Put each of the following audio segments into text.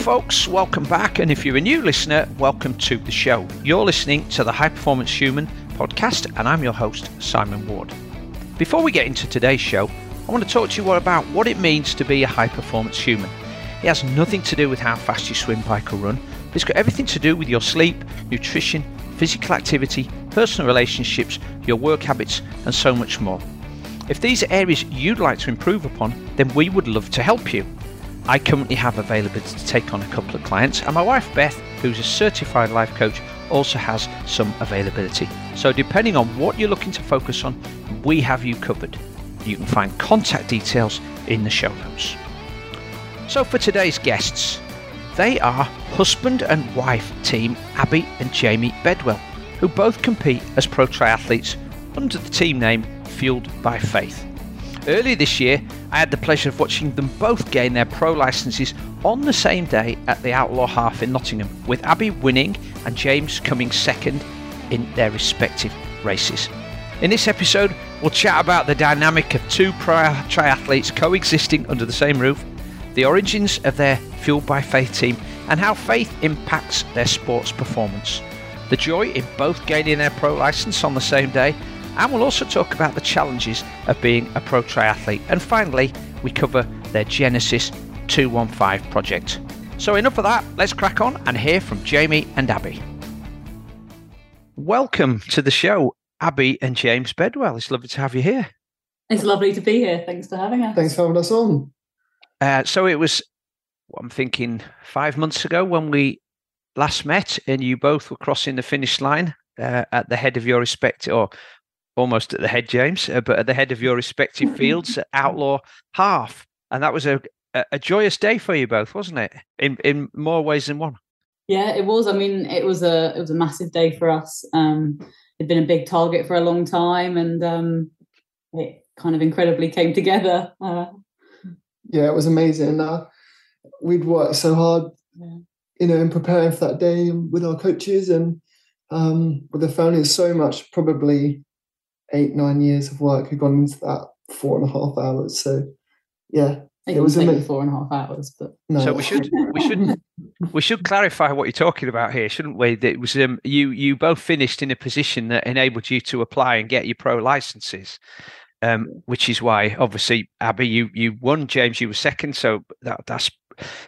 folks, welcome back. And if you're a new listener, welcome to the show. You're listening to the High Performance Human podcast, and I'm your host, Simon Ward. Before we get into today's show, I want to talk to you about what it means to be a high performance human. It has nothing to do with how fast you swim, bike, or run, it's got everything to do with your sleep, nutrition, physical activity, personal relationships, your work habits, and so much more. If these are areas you'd like to improve upon, then we would love to help you. I currently have availability to take on a couple of clients, and my wife Beth, who's a certified life coach, also has some availability. So, depending on what you're looking to focus on, we have you covered. You can find contact details in the show notes. So, for today's guests, they are husband and wife team Abi and Jamie Bedwell, who both compete as pro triathletes under the team name Fueled by Faith. Earlier this year, I had the pleasure of watching them both gain their pro licenses on the same day at the Outlaw Half in Nottingham, with Abi winning and James coming second in their respective races. In this episode, we'll chat about the dynamic of two pro triathletes coexisting under the same roof, the origins of their Fueled by Faith team, and how faith impacts their sports performance. The joy in both gaining their pro license on the same day, and we'll also talk about the challenges of being a pro triathlete. And finally, we cover their Genesis 215 project. So, enough of that, let's crack on and hear from Jamie and Abi. Welcome to the show, Abi and James Bedwell. It's lovely to have you here. It's lovely to be here. Thanks for having us. Thanks for having us on. Uh, so, it was, I'm thinking, five months ago when we last met, and you both were crossing the finish line uh, at the head of your respective, or almost at the head, James, uh, but at the head of your respective fields, Outlaw Half, and that was a, a joyous day for you both, wasn't it? In in more ways than one. Yeah, it was. I mean, it was a it was a massive day for us. Um, it'd been a big target for a long time, and um, it kind of incredibly came together. Uh, yeah, it was amazing. Uh, we'd worked so hard, yeah. you know, in preparing for that day with our coaches and um, with the family. So much, probably eight nine years of work had gone into that four and a half hours. So yeah, it, it was amazing. four and a half hours. But no. so we should we should we should clarify what you're talking about here, shouldn't we? That it was um, you you both finished in a position that enabled you to apply and get your pro licenses. Um, which is why, obviously, Abi, you you won. James, you were second, so that that's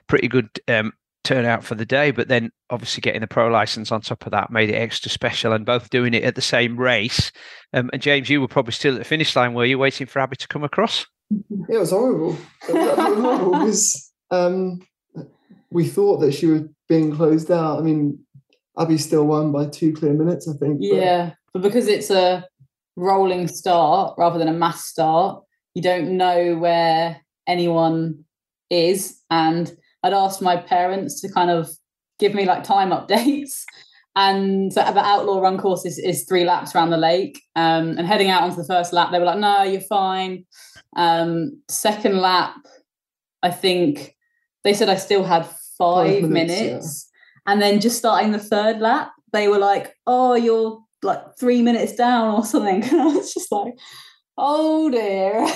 pretty good um, turnout for the day. But then obviously getting the pro license on top of that made it extra special and both doing it at the same race. Um, and James, you were probably still at the finish line. Were you waiting for Abi to come across? Yeah, it was horrible. It was horrible because um, we thought that she was being closed out. I mean, Abi still won by two clear minutes, I think. Yeah, but, but because it's a rolling start rather than a mass start, you don't know where anyone is. And I'd asked my parents to kind of give me like time updates. And the outlaw run course is, is three laps around the lake. Um, and heading out onto the first lap, they were like, no, you're fine. Um, second lap, I think they said I still had five, five minutes. minutes. Yeah. And then just starting the third lap, they were like, oh, you're like three minutes down or something. And I was just like, oh dear.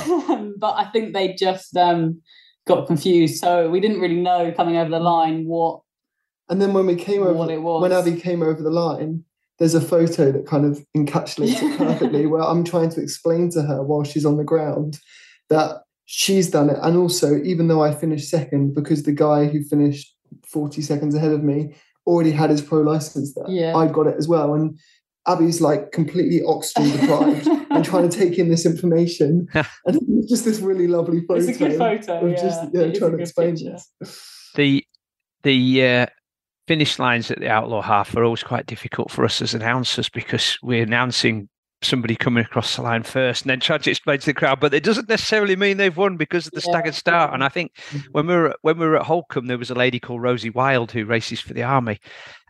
but I think they just um, got confused. So we didn't really know coming over the mm. line what. And then when we came over, what it was. when Abi came over the line, there's a photo that kind of encapsulates it perfectly, where I'm trying to explain to her while she's on the ground that she's done it, and also even though I finished second, because the guy who finished 40 seconds ahead of me already had his pro license there, yeah. I got it as well, and Abi's like completely oxygen deprived and trying to take in this information. and it's just this really lovely photo. It's a good photo. yeah. Just yeah, trying to explain this. The the uh, finish lines at the Outlaw Half are always quite difficult for us as announcers because we're announcing somebody coming across the line first and then trying to explain to the crowd, but it doesn't necessarily mean they've won because of the yeah. staggered start. And I think mm-hmm. when we were when we were at Holkham, there was a lady called Rosie Wild who races for the army,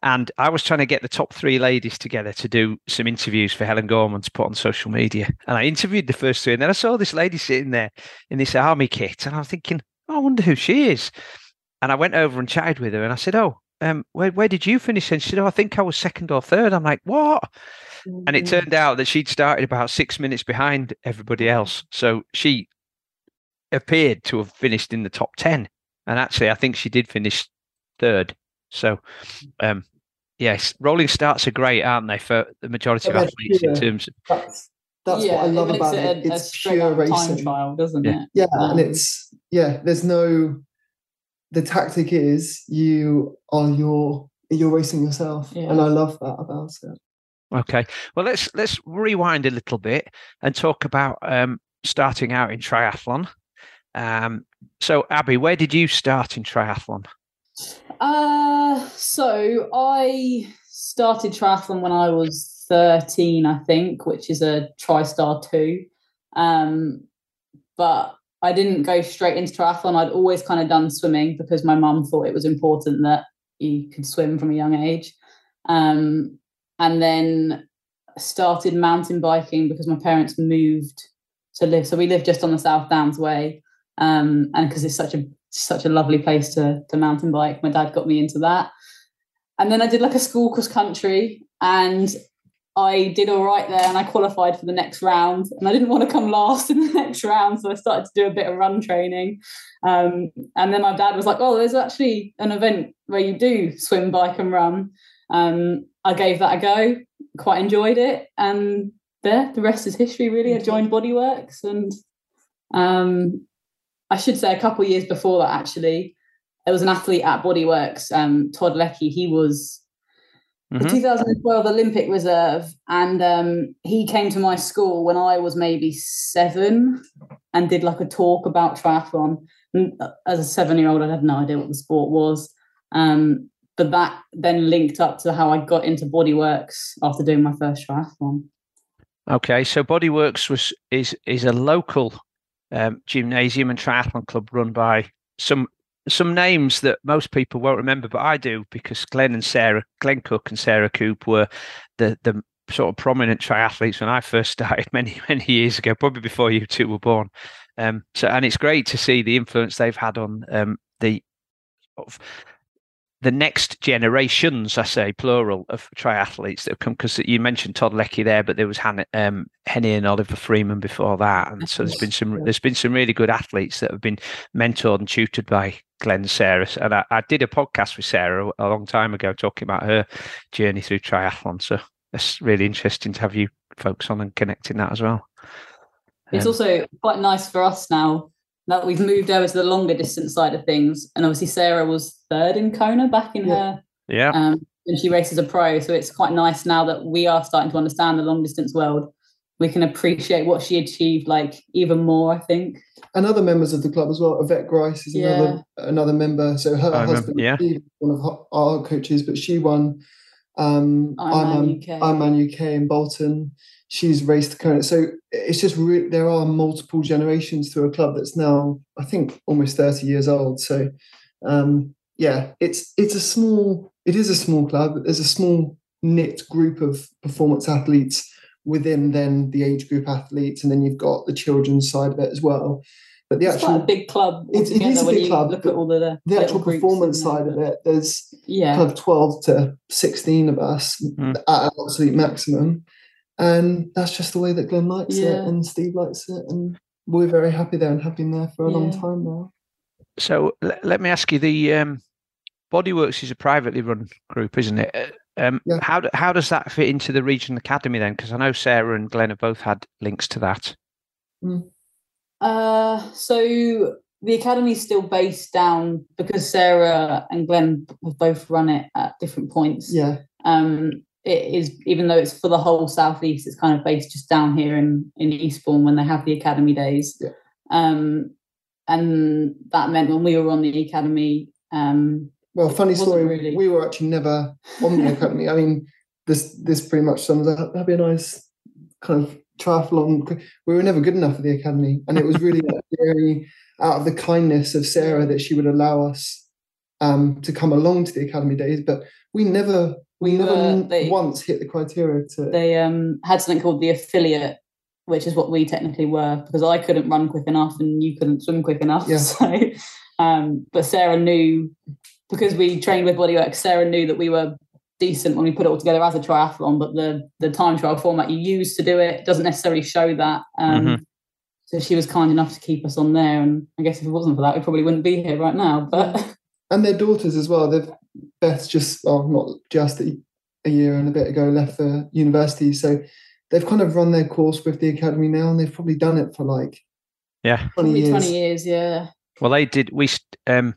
and I was trying to get the top three ladies together to do some interviews for Helen Gorman to put on social media. And I interviewed the first three, and then I saw this lady sitting there in this army kit, and I'm thinking, oh, I wonder who she is. And I went over and chatted with her, and I said, oh. Um, where, where did you finish? And she said, Oh, I think I was second or third. I'm like, What? And it mm-hmm. turned out that she'd started about six minutes behind everybody else. So she appeared to have finished in the top 10. And actually, I think she did finish third. So, um, yes, rolling starts are great, aren't they, for the majority of athletes in terms of. That's, that's yeah, what I love about it. it. It's pure racing. Trial, doesn't yeah. it? Yeah, um, and it's yeah. There's no. The tactic is you are your you're racing yourself, yeah. and I love that about it. Okay, well let's let's rewind a little bit and talk about um, starting out in triathlon. Um, so, Abi, where did you start in triathlon? Uh, so I started triathlon when I was 13, I think, which is a TriStar 2. Um, but I didn't go straight into triathlon. I'd always kind of done swimming because my mum thought it was important that you could swim from a young age. Um, and then started mountain biking because my parents moved to live. So we live just on the South Downs Way um, and because it's such a such a lovely place to to mountain bike. My dad got me into that, and then I did like a school cross country, and I did all right there, and I qualified for the next round. And I didn't want to come last in the next round, so I started to do a bit of run training. Um, and then my dad was like, "Oh, there's actually an event where you do swim, bike, and run." Um, I gave that a go, quite enjoyed it, and there, the rest is history. Really, I joined Bodyworks, and um, I should say a couple of years before that, actually, there was an athlete at Bodyworks, um, Todd Leckie. He was mm-hmm. the 2012 Olympic reserve, and um, he came to my school when I was maybe seven and did like a talk about triathlon. And uh, as a seven-year-old, I had no idea what the sport was. Um, but that then linked up to how I got into Bodyworks after doing my first triathlon. Okay, so Bodyworks was is is a local um, gymnasium and triathlon club run by some some names that most people won't remember, but I do because Glenn and Sarah, Glenn Cook and Sarah Coope were the the sort of prominent triathletes when I first started many many years ago, probably before you two were born. Um, so and it's great to see the influence they've had on um, the sort of the next generations, I say plural, of triathletes that have come because you mentioned Todd Leckie there, but there was Hannah, um, Henny and Oliver Freeman before that, and so there's been some there's been some really good athletes that have been mentored and tutored by Glenn Sarah. And I, I did a podcast with Sarah a long time ago talking about her journey through triathlon. So it's really interesting to have you folks on and connecting that as well. It's um, also quite nice for us now now that we've moved over to the longer distance side of things, and obviously Sarah was third in Kona back in yeah. her yeah, um, and she races a pro. So it's quite nice now that we are starting to understand the long distance world. We can appreciate what she achieved, like even more. I think. And other members of the club as well. Yvette Grice is yeah. another another member. So her I husband, remember, yeah. one of our coaches, but she won um, Ironman UK. Ironman UK in Bolton she's raced Kona. So it's just re- there are multiple generations to a club that's now I think almost thirty years old. So um, yeah, it's it's a small it is a small club. There's a small knit group of performance athletes within then the age group athletes, and then you've got the children's side of it as well. But the it's actual big club. It, it is a big club. Look at all the the actual performance side of it. There's yeah. kind of twelve to sixteen of us mm. at an absolute maximum and that's just the way that Glenn likes yeah. it and Steve likes it, and we're very happy there and have been there for a yeah. long time now. So l- let me ask you: the um, Bodyworks is a privately run group, isn't it? Uh, um, yeah. How do, how does that fit into the regional academy then? Because I know Sarah and Glenn have both had links to that. Mm. Uh, so the academy is still based down because Sarah and Glenn have both run it at different points. Yeah. Um, it is even though it's for the whole southeast it's kind of based just down here in in eastbourne when they have the academy days. Yeah. um and that meant when we were on the academy um well funny story really... we were actually never on the academy. I mean this this pretty much sums up. That'd be a nice kind of triathlon. We were never good enough for the academy and it was really very out of the kindness of sarah that she would allow us um, to come along to the academy days but we never we, never they, once hit the criteria to. They um, had something called the affiliate, which is what we technically were, because I couldn't run quick enough and you couldn't swim quick enough. Yeah. So, um, but Sarah knew because we trained with Bodywork. Sarah knew that we were decent when we put it all together as a triathlon, but the the time trial format you use to do it doesn't necessarily show that. Um, mm-hmm. So she was kind enough to keep us on there, and I guess if it wasn't for that, we probably wouldn't be here right now. But and their daughters as well. They've Beth's just well, not just a, a year and a bit ago left for university, so they've kind of run their course with the academy now, and they've probably done it for like yeah 20 years. 20 years, yeah. Well, they did. We um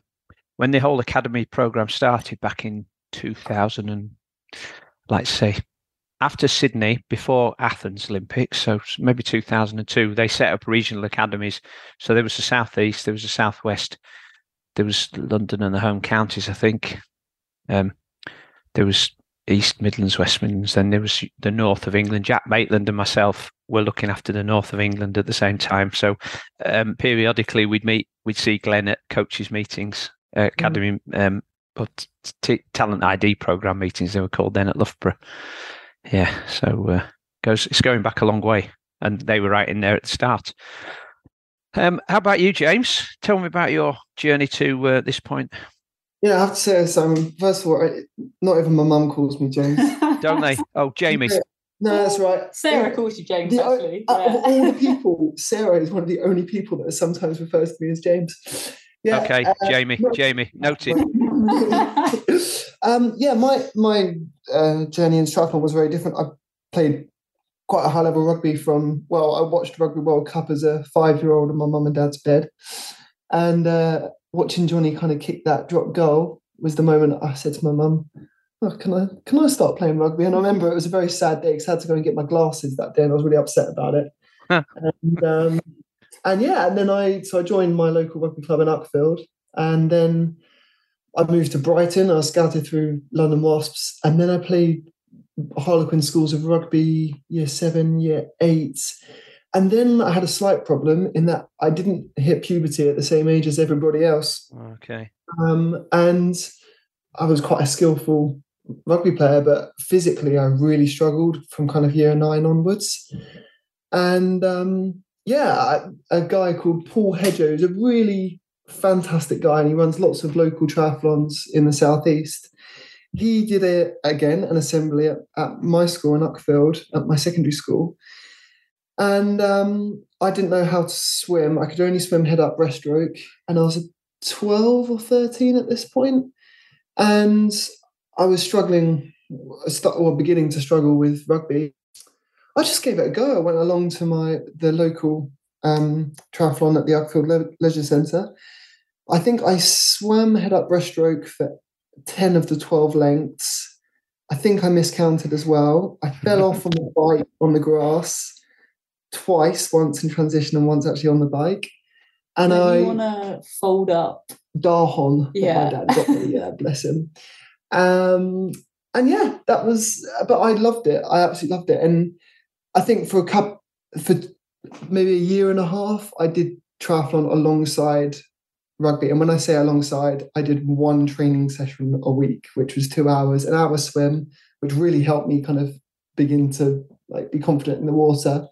when the whole academy program started back in 2000 and let's say after Sydney, before Athens Olympics, so maybe 2002, they set up regional academies. So there was the southeast, there was the southwest, there was London and the home counties, I think. Um, there was East Midlands, West Midlands, then there was the north of England. Jack Maitland and myself were looking after the north of England at the same time. So um, periodically we'd meet, we'd see Glenn at coaches' meetings, uh, mm. academy, mm. um, but t- talent ID program meetings they were called then at Loughborough. Yeah, so uh, goes it's going back a long way, and they were right in there at the start. Um, how about you, James? Tell me about your journey to uh, this point. Yeah, I have to say, Simon. First of all, not even my mum calls me James. Don't they? Oh, Jamie. No, that's right. Sarah calls you James. The, actually, yeah. of all the people, Sarah is one of the only people that sometimes refers to me as James. Yeah. Okay, uh, Jamie. Jamie, noted. um, yeah, my my uh, journey in triathlon was very different. I played quite a high level rugby from well, I watched Rugby World Cup as a five year old in my mum and dad's bed, and uh, watching Johnny kind of kick that drop goal was the moment I said to my mum, oh, "Can I can I start playing rugby?" And I remember it was a very sad day because I had to go and get my glasses that day, and I was really upset about it. And, um, and yeah, and then I so I joined my local rugby club in Uckfield, and then I moved to Brighton. I was scouted through London Wasps, and then I played Harlequin schools of rugby, year seven, year eight. And then I had a slight problem in that I didn't hit puberty at the same age as everybody else. Okay. Um, and I was quite a skillful rugby player, but physically I really struggled from kind of year nine onwards. And um, yeah, a guy called Paul Hedger is a really fantastic guy and he runs lots of local triathlons in the southeast. He did it again, an assembly at, at my school in Uckfield, at my secondary school. And um, I didn't know how to swim. I could only swim head up breaststroke. And I was 12 or 13 at this point. And I was struggling, or beginning to struggle with rugby. I just gave it a go. I went along to my the local um, triathlon at the Uckfield Le- Leisure Centre, I think I swam head up breaststroke for 10 of the 12 lengths. I think I miscounted as well. I fell off on the bike on the grass twice, once in transition and once actually on the bike. And when I want to fold up. Dahon. Yeah. My dad got me, yeah, bless him. Um, and yeah, that was, but I loved it. I absolutely loved it. And I think for a cup for maybe a year and a half, I did triathlon alongside rugby. And when I say alongside, I did one training session a week, which was two hours, an hour swim, which really helped me kind of begin to like be confident in the water,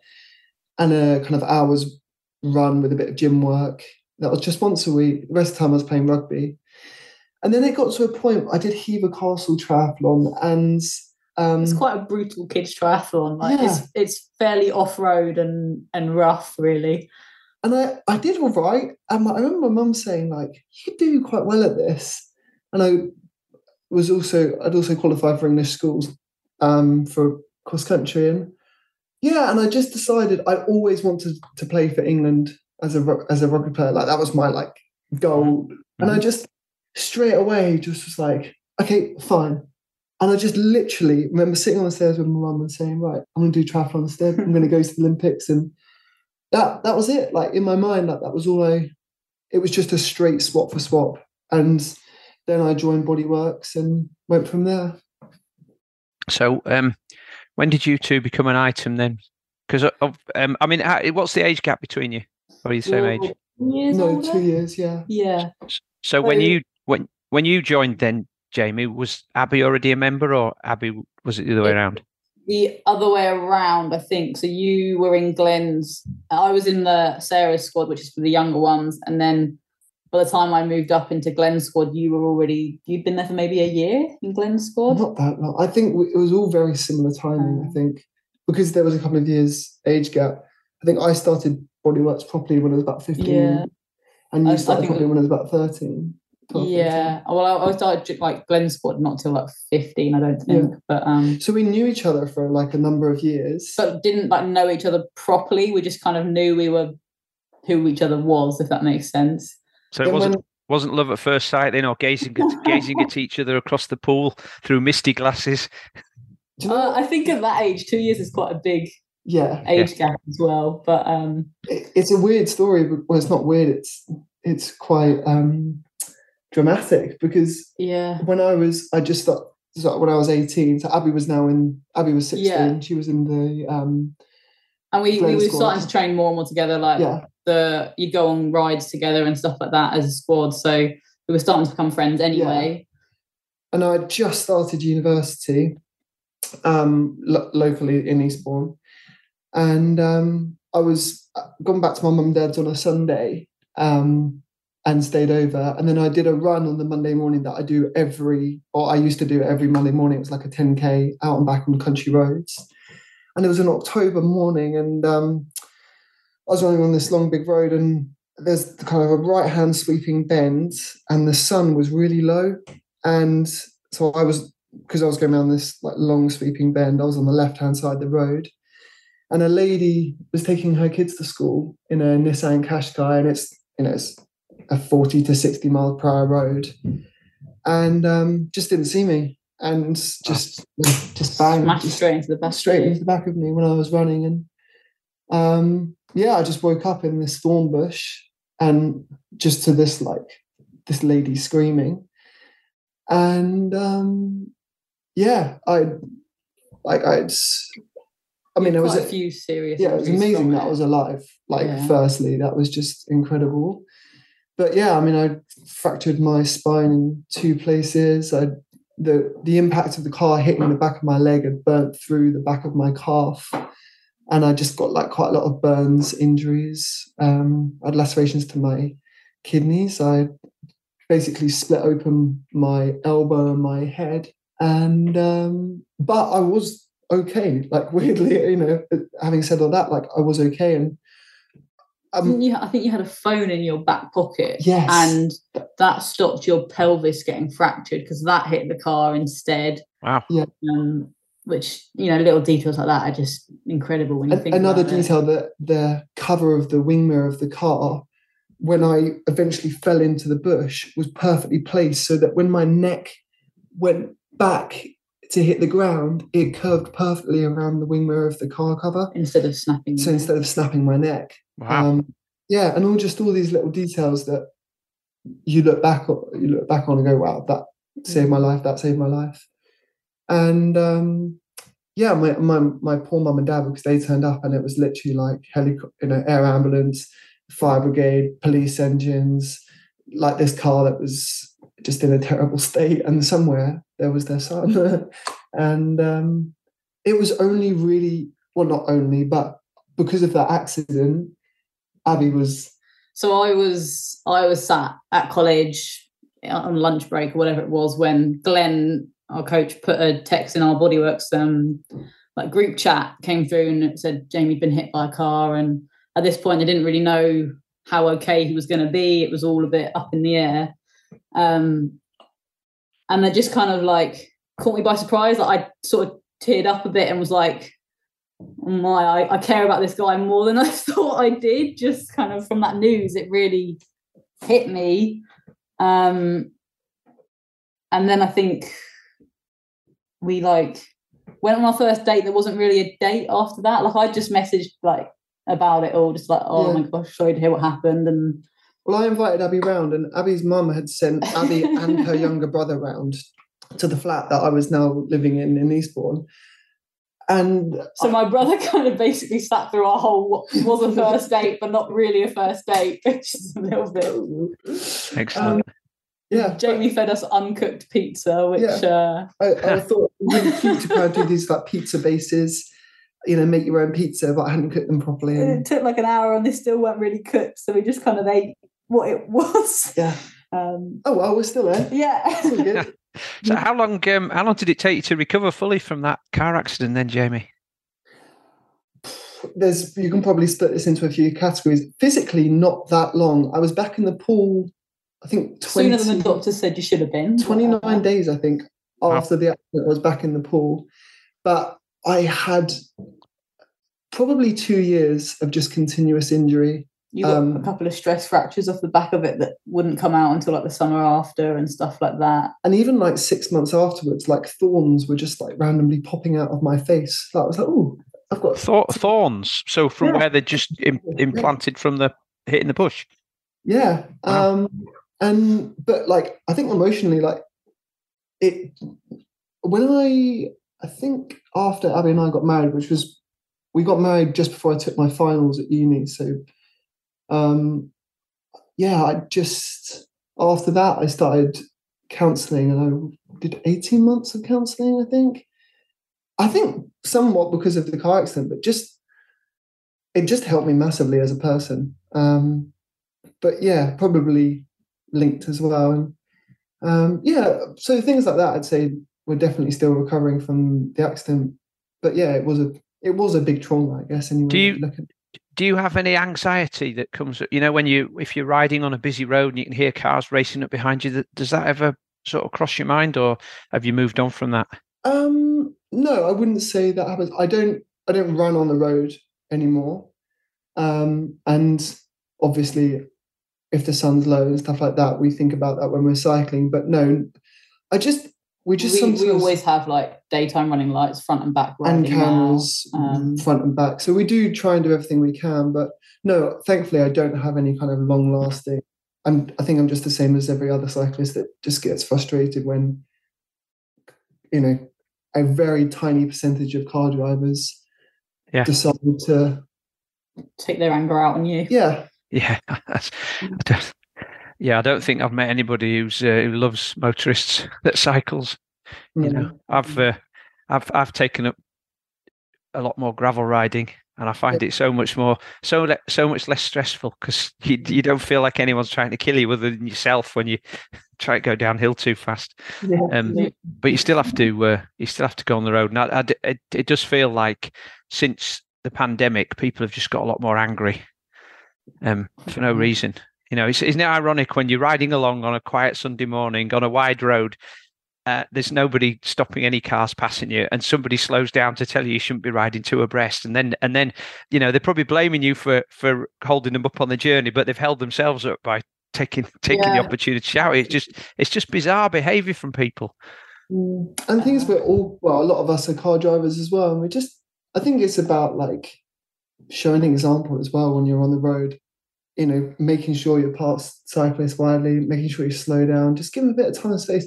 and a kind of hours run with a bit of gym work. That was just once a week. The rest of the time I was playing rugby. And then it got to a point I did Hever Castle triathlon and um, it's quite a brutal kids triathlon. Like yeah. it's it's fairly off road and and rough, really. And I, I did all right. And I remember my mum saying, like, you do quite well at this. And I was also, I'd also qualified for English schools um, for cross country. And yeah, and I just decided I always wanted to play for England as a as a rugby player. Like that was my like goal. Mm-hmm. And I just straight away just was like, okay, fine. And I just literally remember sitting on the stairs with my mum and saying, right, I'm going to do triathlon instead. I'm going to go to the Olympics and that that was it. Like in my mind, that that was all I. It was just a straight swap for swap, and then I joined Bodyworks and went from there. So, um, when did you two become an item then? Because um, I mean, what's the age gap between you? Are you the same age? Years no, older? two years. Yeah. Yeah. So when you when when you joined, then Jamie was Abi already a member, or Abi was it the other way around? The other way around, I think. So you were in Glenn's. I was in the Sarah's squad, which is for the younger ones, and then by the time I moved up into Glenn's squad, you were already you'd been there for maybe a year in Glenn's squad. Not that long. I think it was all very similar timing. I um, think because there was a couple of years age gap. I think I started Bodyworks properly when I was about fifteen, yeah. and you started properly when I was about thirteen. Yeah. Well, I, I started like Glenn sport not till like fifteen, I don't think. Yeah. But um, so we knew each other for like a number of years, but didn't like know each other properly. We just kind of knew we were who each other was, if that makes sense. So it wasn't when, wasn't love at first sight, you know, gazing at, gazing at each other across the pool through misty glasses. Uh, I think at that age, two years is quite a big yeah age yeah. gap as well. But um, it, it's a weird story. But, well, it's not weird. It's it's quite um, dramatic because yeah, when I was, I just thought when I was eighteen. So Abi was now in. Abi was sixteen. Yeah. She was in the. um and we, we were starting to train more and more together. Like yeah. the you go on rides together and stuff like that as a squad. So we were starting to become friends anyway. Yeah. And I just started university um, lo- locally in Eastbourne, and um, I was uh, gone back to my mum and dad's on a Sunday um, and stayed over, and then I did a run on the Monday morning that I do every, or I used to do every Monday morning. It was like a 10k out and back on country roads, and it was an October morning, and um, I was running on this long big road, and there's kind of a right hand sweeping bend, and the sun was really low, and so I was because I was going around this like long sweeping bend, I was on the left hand side of the road, and a lady was taking her kids to school in a Nissan Qashqai, and it's you know it's a forty to sixty mile per hour road, and um, just didn't see me, and just just bang just, straight into the back straight into the back of me when I was running, and um, yeah, I just woke up in this thorn bush, and just to this like this lady screaming, and um, yeah, I like I'd. I mean, it was a few serious. Yeah, it was amazing that I was alive. Like, yeah. firstly, that was just incredible. But yeah, I mean, I fractured my spine in two places. I the the impact of the car hitting the back of my leg had burnt through the back of my calf, and I just got like quite a lot of burns, injuries. Um, I had lacerations to my kidneys. I basically split open my elbow and my head and um, but I was okay. Like weirdly, you know, having said all that, like I was okay, and um, you, I think you had a phone in your back pocket. Yes, and that stopped your pelvis getting fractured because that hit the car instead. Wow. Yeah. Um, which you know, little details like that are just incredible when you think. Another detail it. that the cover of the wing mirror of the car when I eventually fell into the bush was perfectly placed so that when my neck went back to hit the ground, it curved perfectly around the wing mirror of the car cover instead of snapping. So instead of snapping my neck, wow. Um, yeah, and all just all these little details that you look back on, you look back on and go, wow, that saved my life. That saved my life. And um, yeah, my, my my poor mum and dad because they turned up and it was literally like helicopter, you know, air ambulance, fire brigade, police engines, like this car that was just in a terrible state, and somewhere there was their son. and um, it was only really, well, not only, but because of that accident, Abi was. So I was, I was sat at college on lunch break or whatever it was when Glenn, our coach, put a text in our Bodyworks um, like group chat came through and it said Jamie'd been hit by a car, and at this point, I didn't really know how okay he was going to be. It was all a bit up in the air. Um, and they just kind of like caught me by surprise. Like I sort of teared up a bit and was like, oh my, I, I care about this guy more than I thought I did. Just kind of from that news, it really hit me. Um, and then I think we like went on our first date. There wasn't really a date after that. Like I just messaged like about it all, just like, oh yeah. my gosh, sorry to hear what happened. And well, I invited Abi round, and Abi's mum had sent Abi and her younger brother round to the flat that I was now living in in Eastbourne. And so my brother kind of basically sat through our whole what was a first date, but not really a first date, which is a little bit excellent. Um, yeah, Jamie fed us uncooked pizza, which yeah. uh... I, I thought really cute to kind of do these like pizza bases you know, make your own pizza, but I hadn't cooked them properly. And... It took like an hour and they still weren't really cooked. So we just kind of ate what it was. Yeah. Um, oh well, we're still there. Yeah. so how long? Um, how long did it take you to recover fully from that car accident, then, Jamie? There's you can probably split this into a few categories. Physically, not that long. I was back in the pool I think 20, sooner than the doctor said you should have been. 29 days, I think, after the accident, I was back in the pool. But I had probably two years of just continuous injury. You got um, a couple of stress fractures off the back of it that wouldn't come out until like the summer after and stuff like that. And even like six months afterwards, like thorns were just like randomly popping out of my face. That was like, oh, I've got Th- thorns. So from yeah. where they're just Im- implanted from the hitting the bush. Yeah. Wow. Um, and but like I think emotionally, like it when I I think after Abi and I got married, which was we got married just before I took my finals at uni. So um yeah, I just after that I started counselling and I did 18 months of counselling, I think. I think somewhat because of the car accident, but just it just helped me massively as a person. Um, but yeah, probably linked as well. And um, yeah, so things like that, I'd say we're definitely still recovering from the accident. But yeah, it was a it was a big trauma, I guess. Anyway, do you do you have any anxiety that comes? You know, when you if you're riding on a busy road and you can hear cars racing up behind you, does that ever sort of cross your mind, or have you moved on from that? Um, no, I wouldn't say that happens. I don't I don't run on the road anymore. Um, and obviously if the sun's low and stuff like that, we think about that when we're cycling. But no, I just we just we, sometimes, we always have like daytime running lights front and back and cameras um, front and back. So we do try and do everything we can. But no, thankfully, I don't have any kind of long lasting. And I think I'm just the same as every other cyclist that just gets frustrated when you know a very tiny percentage of car drivers yeah. decide to take their anger out on you. Yeah, yeah, yeah. I don't think I've met anybody who's uh, who loves motorists that cycles. Mm. You know, mm. I've uh, I've I've taken up a lot more gravel riding, and I find it so much more so le- so much less stressful because you you don't feel like anyone's trying to kill you other than yourself when you try to go downhill too fast. Yeah. Um, but you still have to uh, you still have to go on the road. And I, I, it, it does feel like since the pandemic, people have just got a lot more angry um, for no reason. You know, isn't it ironic when you're riding along on a quiet Sunday morning on a wide road? Uh, there's nobody stopping any cars passing you, and somebody slows down to tell you you shouldn't be riding two abreast, and then and then you know they're probably blaming you for for holding them up on the journey, but they've held themselves up by taking taking yeah. the opportunity to shout. It's just it's just bizarre behaviour from people. Mm. And things we're all well, a lot of us are car drivers as well, and we just I think it's about like showing an example as well when you're on the road. You know, making sure you're past cyclists widely, making sure you slow down, just give them a bit of time and space.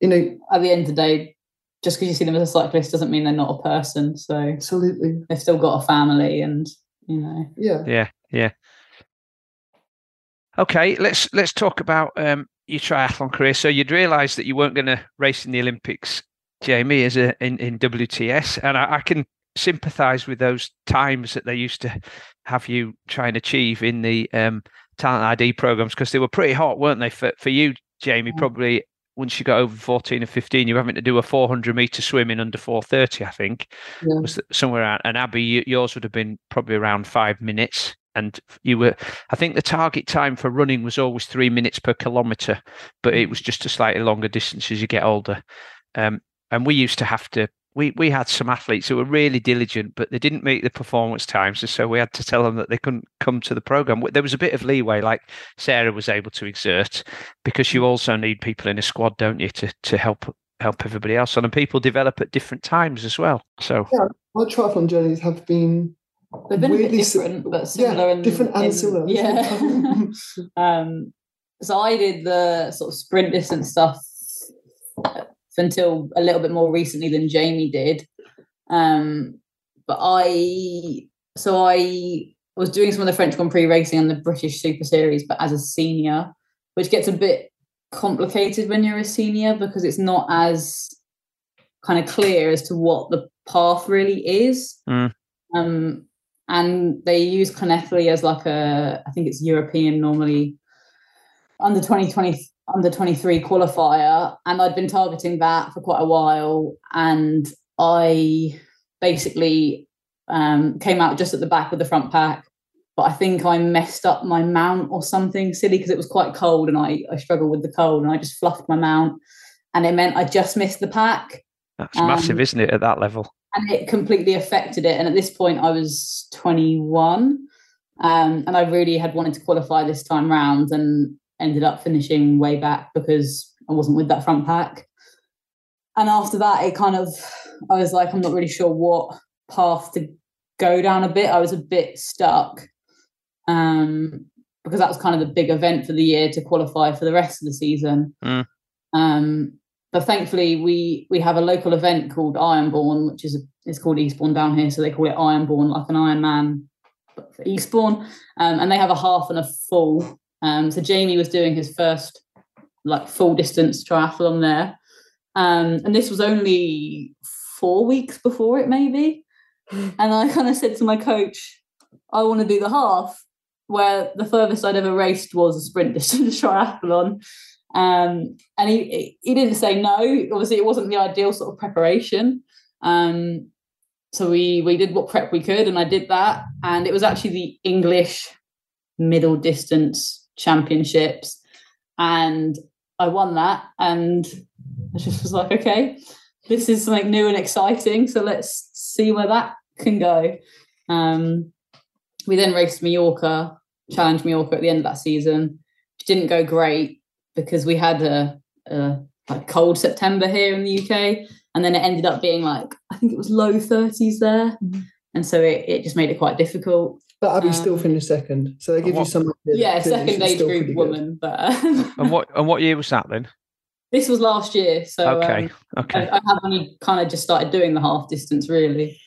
You know, at the end of the day, just because you see them as a cyclist doesn't mean they're not a person. So absolutely, they've still got a family, and you know, yeah, yeah, yeah. Okay, let's let's talk about um, your triathlon career. So you'd realised that you weren't going to race in the Olympics, Jamie, as a in, in WTS, and I, I can sympathise with those times that they used to have you try and achieve in the um, talent ID programs because they were pretty hot, weren't they? For for you, Jamie, probably once you got over 14 or 15, you were having to do a 400 meter swim in under 430, I think, yeah. was somewhere around. And Abi, yours would have been probably around five minutes. And you were, I think the target time for running was always three minutes per kilometer, but it was just a slightly longer distance as you get older. Um, and we used to have to we we had some athletes who were really diligent, but they didn't meet the performance times, and so we had to tell them that they couldn't come to the program. There was a bit of leeway, like Sarah was able to exert, because you also need people in a squad, don't you, to to help help everybody else on, and people develop at different times as well. So yeah, our triathlon journeys have been. They've been really a bit different, si- but similar. Yeah, in, different and in, similar. Yeah. um, so I did the sort of sprint distance stuff until a little bit more recently than Jamie did. Um, but I, so I was doing some of the French Grand Prix racing and the British Super Series, but as a senior, which gets a bit complicated when you're a senior because it's not as kind of clear as to what the path really is. Mm. Um, and they use Llanelli as like a, I think it's European normally under 2020 under 23 qualifier and I'd been targeting that for quite a while and I basically um, came out just at the back of the front pack but I think I messed up my mount or something silly because it was quite cold and I, I struggled with the cold and I just fluffed my mount and it meant I just missed the pack. That's um, massive, isn't it, at that level? And it completely affected it. And at this point, I was 21 um, and I really had wanted to qualify this time round and ended up finishing way back because I wasn't with that front pack. And after that, it kind of, I was like, I'm not really sure what path to go down a bit. I was a bit stuck um, because that was kind of the big event for the year to qualify for the rest of the season. Mm. Um, but thankfully, we we have a local event called Ironbourne, which is a, it's called Eastbourne down here, so they call it Ironbourne, like an Ironman for Eastbourne, um, and they have a half and a full. Um, so Jamie was doing his first like full distance triathlon there, um, and this was only four weeks before it, maybe. And I kind of said to my coach, I want to do the half, where the furthest I'd ever raced was a sprint distance triathlon. Um, and he he didn't say no. Obviously, it wasn't the ideal sort of preparation. Um, so we we did what prep we could, and I did that. And it was actually the English middle distance championships, and I won that. And I just was like, okay, this is something new and exciting. So let's see where that can go. Um, we then raced Mallorca, challenged Mallorca at the end of that season, which didn't go great because we had a, a like cold September here in the UK, and then it ended up being like I think it was low 30s there, mm-hmm. and so it, it just made it quite difficult. But Abi um, still finished second, so they give what, you some. Yeah, second age group woman. But and what and what year was that then? This was last year, so okay, um, okay. I, I, have only kind of just started doing the half distance really,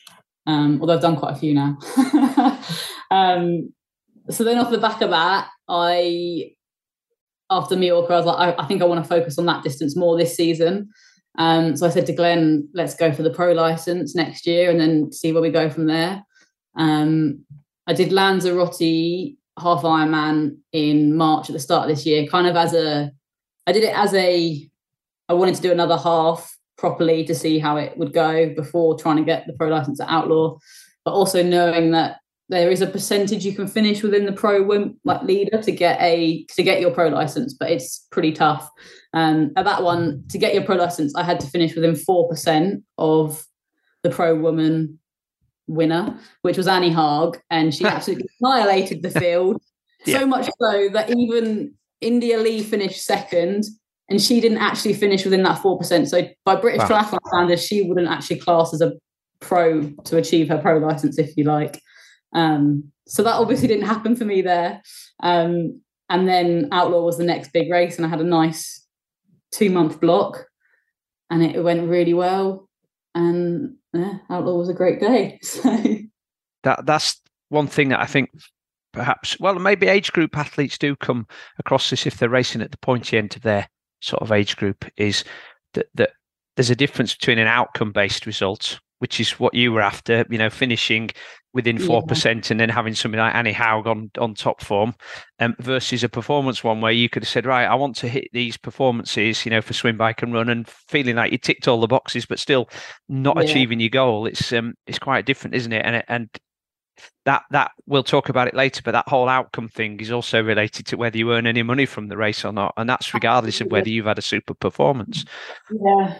um, although I've done quite a few now. um, so then off the back of that, I after Mallorca, I was like, I, I think I want to focus on that distance more this season. Um, so I said to Glenn, let's go for the pro license next year and then see where we go from there. Um, I did Lanzarote half Ironman in March at the start of this year, kind of as a, I did it as a, I wanted to do another half properly to see how it would go before trying to get the pro license at Outlaw, but also knowing that there is a percentage you can finish within the pro like leader to get a to get your pro license, but it's pretty tough. Um, at that one, to get your pro license, I had to finish within four percent of the pro woman winner, which was Annie Haug, and she absolutely annihilated the field. yeah. So much so that even India Lee finished second, and she didn't actually finish within that four percent. So by British wow. triathlon standards, she wouldn't actually class as a pro to achieve her pro license, if you like. Um, so that obviously didn't happen for me there. Um, and then Outlaw was the next big race, and I had a nice two month block, and it went really well. And yeah, Outlaw was a great day. So that that's one thing that I think perhaps well maybe age group athletes do come across this if they're racing at the pointy end of their sort of age group is that that there's a difference between an outcome based result which is what you were after, you know, finishing within four yeah. percent and then having something like Annie Haug on on top form, um, versus a performance one where you could have said, right, I want to hit these performances, you know, for swim, bike, and run, and feeling like you ticked all the boxes, but still not yeah. achieving your goal. It's um, it's quite different, isn't it? And and that that we'll talk about it later, but that whole outcome thing is also related to whether you earn any money from the race or not, and that's regardless of whether you've had a super performance. Yeah.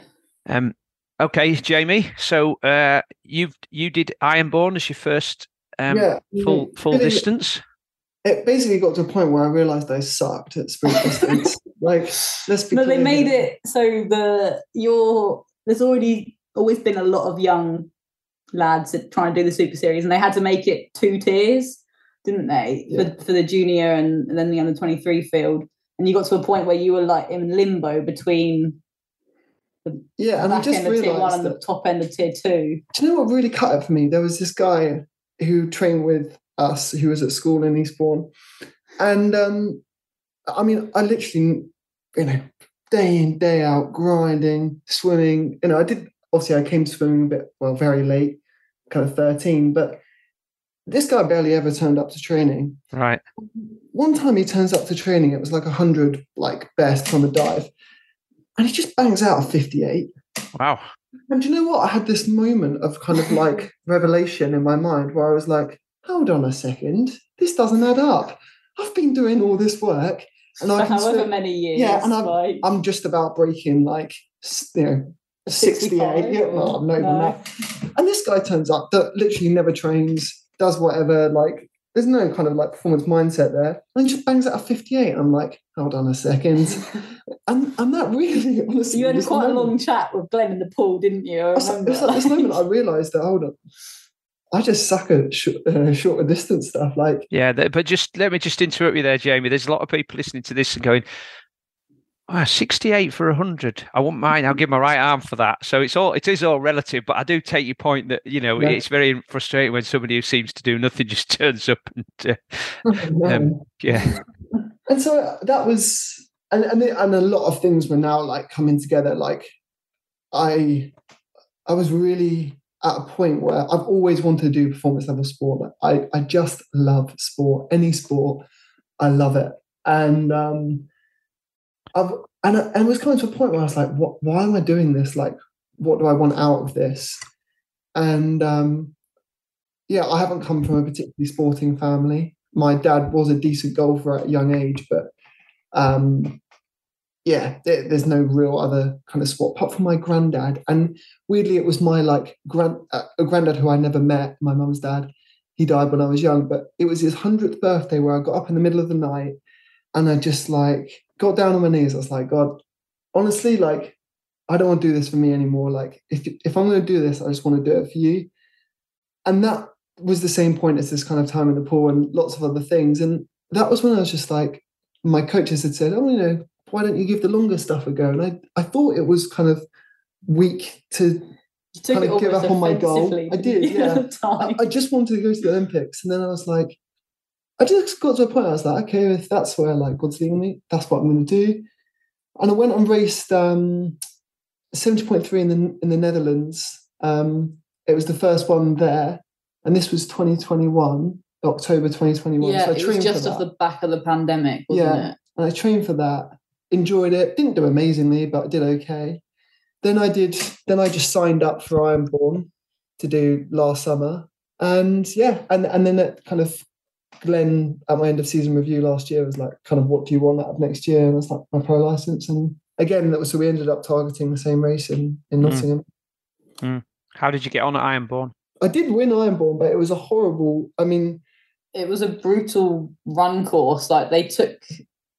Um, Okay, Jamie. So uh, you've you did Ironbourne as your first um, yeah, full full really, distance. It basically got to a point where I realised I sucked at sprint distance. like, let's be. No, they made it so the your there's already always been a lot of young lads that try and do the super series, and they had to make it two tiers, didn't they, yeah. for, for the junior and, and then the under twenty three field. And you got to a point where you were like in limbo between the yeah, and I just realised and the top end of tier two. Do you know what really cut it for me? There was this guy who trained with us who was at school in Eastbourne, and um, I mean, I literally, you know, day in day out grinding, swimming. You know, I did obviously I came to swimming a bit well very late, kind of thirteen, but this guy barely ever turned up to training. Right. One time he turns up to training, it was like a hundred like best on the dive and he just bangs out a 58. Wow. And do you know what? I had this moment of kind of like revelation in my mind where I was like, hold on a second, this doesn't add up. I've been doing all this work and For I can however still, many years. Yeah, and I'm, like... I'm just about breaking like you know 68. Yeah, no, not even that. And this guy turns up that literally never trains, does whatever, like there's no kind of like performance mindset there. And he just bangs out a 58. I'm like, hold on a second. and, and that really, honestly. You had quite a long chat with Glenn in the pool, didn't you? It's at this moment I realised that, hold on. I just suck at sh- uh, shorter distance stuff. Like, yeah, but just let me just interrupt you there, Jamie. There's a lot of people listening to this and going, oh, 68 for 100. I won't mind. I'll give my right arm for that. So it's all it is all relative, but I do take your point that you know yeah. it's very frustrating when somebody who seems to do nothing just turns up and uh, um, yeah. And so that was and and, and a lot of things were now like coming together. Like I I was really at a point where I've always wanted to do performance level sport. I, I just love sport, any sport. I love it. And um, I've and, and it was coming to a point where I was like, what why am I doing this? Like, what do I want out of this? And um, yeah, I haven't come from a particularly sporting family. My dad was a decent golfer at a young age, but um, yeah, there, there's no real other kind of sport apart from my granddad. And weirdly, it was my like grand uh, a granddad who I never met, my mum's dad. He died when I was young, but it was his hundredth birthday where I got up in the middle of the night and I just like got down on my knees. I was like, God, honestly, like I don't want to do this for me anymore. Like if if I'm going to do this, I just want to do it for you. And that was the same point as this kind of time in the pool and lots of other things. And that was when I was just like, my coaches had said, oh, you know, why don't you give the longer stuff a go? And I, I thought it was kind of weak to kind of give up on my goal. I did, yeah. I, I, just wanted to go to the Olympics. And then I was like, I just got to a point I was like, okay, if that's where like God's leading me, that's what I'm going to do. And I went and raced um, 70.3 in the, in the Netherlands. Um, it was the first one there. And this was 2021, October 2021. Yeah, so I it was just off the back of the pandemic, yeah, it? And I trained for that enjoyed it. Didn't do amazingly, but I did okay. Then I did. Then I just signed up for Ironbourne to do last summer, and yeah, and and then it kind of Glenn at my end of season review last year was like, kind of, what do you want out of next year? And I was like, my pro license. And again, that was so we ended up targeting the same race in in hmm. Nottingham. Mm. Mm. How did you get on at Ironbourne? I did win Ironbourne, but it was a horrible. I mean, it was a brutal run course. Like they took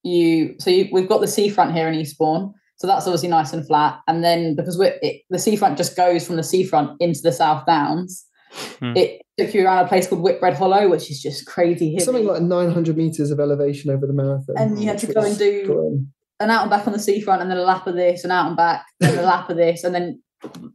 you so you, we've got the seafront here in Eastbourne. So that's obviously nice and flat. And then because we're, it, the seafront just goes from the seafront into the South Downs, hmm. it took you around a place called Whitbread Hollow, which is just crazy. Hilly. Something like 900 meters of elevation over the marathon. And you had to go and do an out and back on the seafront and then a lap of this, and out and back, and a lap of this. And then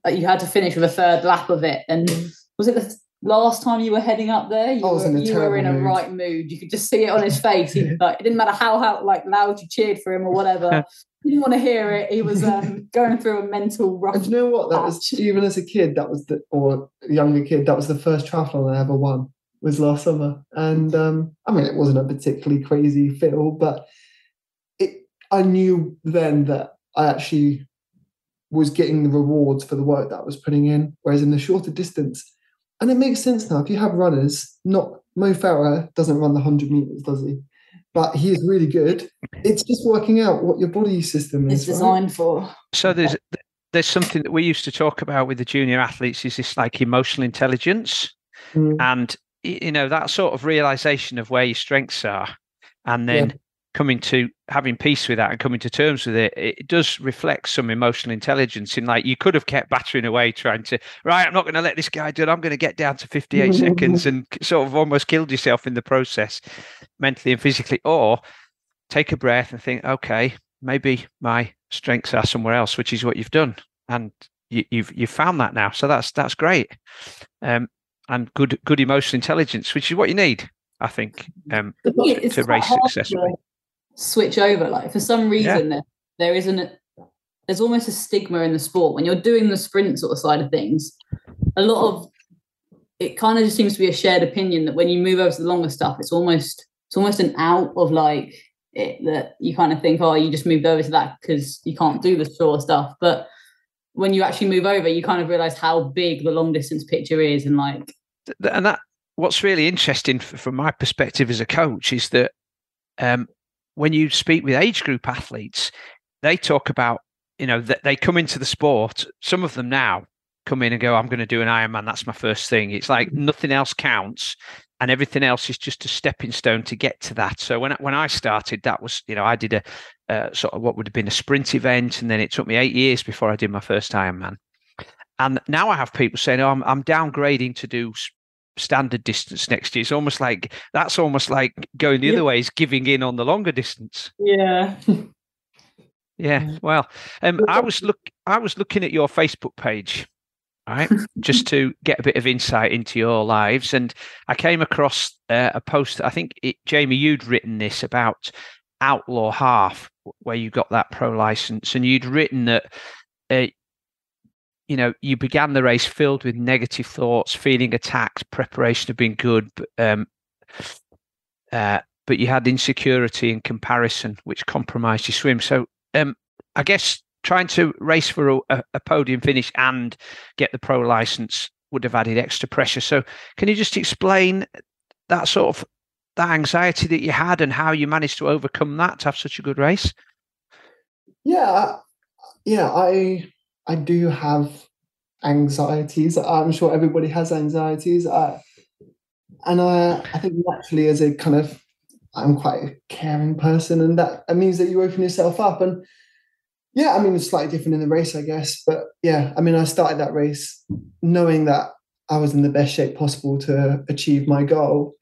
you had to finish with a third lap of it. And was it the last time you were heading up there, you, were, you were in a mood. right mood. You could just see it on his face. He, like, it didn't matter how, how like loud you cheered for him or whatever. he didn't want to hear it. He was um, going through a mental rough. And you know what? That patch. was even as a kid. That was the or younger kid. That was the first triathlon I ever won. Was last summer, and um, I mean, it wasn't a particularly crazy feel, but it. I knew then that I actually was getting the rewards for the work that I was putting in. Whereas in the shorter distance, and it makes sense now. If you have runners, not Mo Farah doesn't run the 100 meters, does he? But he is really good. It's just working out what your body system is. It's designed right? for. So there's there's something that we used to talk about with the junior athletes is this like emotional intelligence. Mm. And you know, that sort of realization of where your strengths are and then yeah coming to having peace with that and coming to terms with it, it does reflect some emotional intelligence in like you could have kept battering away trying to, right, I'm not going to let this guy do it. I'm going to get down to 58 seconds and sort of almost killed yourself in the process mentally and physically, or take a breath and think, okay, maybe my strengths are somewhere else, which is what you've done. And you, you've, you've found that now. So that's, that's great. Um, and good, good emotional intelligence, which is what you need. I think um, to race successfully switch over. Like for some reason, yeah. there, there isn't. A, there's almost a stigma in the sport when you're doing the sprint sort of side of things. A lot of it kind of just seems to be a shared opinion that when you move over to the longer stuff, it's almost it's almost an out of like it, that you kind of think, oh, you just moved over to that because you can't do the short stuff. But when you actually move over, you kind of realize how big the long distance picture is, and like, and that what's really interesting from my perspective as a coach is that um, when you speak with age group athletes, they talk about you know that they come into the sport. Some of them now come in and go, "I'm going to do an Ironman. That's my first thing." It's like mm-hmm. nothing else counts, and everything else is just a stepping stone to get to that. So when when I started, that was you know I did a uh, sort of what would have been a sprint event, and then it took me eight years before I did my first Ironman. And now I have people saying, "Oh, I'm, I'm downgrading to do standard distance next year." It's almost like that's almost like going the yeah. other way is giving in on the longer distance. Yeah. Yeah, well, um, I was look I was looking at your Facebook page, right, just to get a bit of insight into your lives, and I came across uh, a post. I think it, Jamie, you'd written this about Outlaw Half, where you got that pro license, and you'd written that. Uh, you know, you began the race filled with negative thoughts, feeling attacked. Preparation had been good, but, um, uh, but you had insecurity and comparison, which compromised your swim. So, um, I guess trying to race for a, a, podium finish and get the pro license would have added extra pressure. So, can you just explain that sort of that anxiety that you had and how you managed to overcome that to have such a good race? Yeah, yeah, I I do have anxieties. I'm sure everybody has anxieties. And I I think naturally as a kind of I'm quite a caring person, and that, that means that you open yourself up. And yeah, I mean, it's slightly different in the race, I guess. But yeah, I mean, I started that race knowing that I was in the best shape possible to achieve my goal.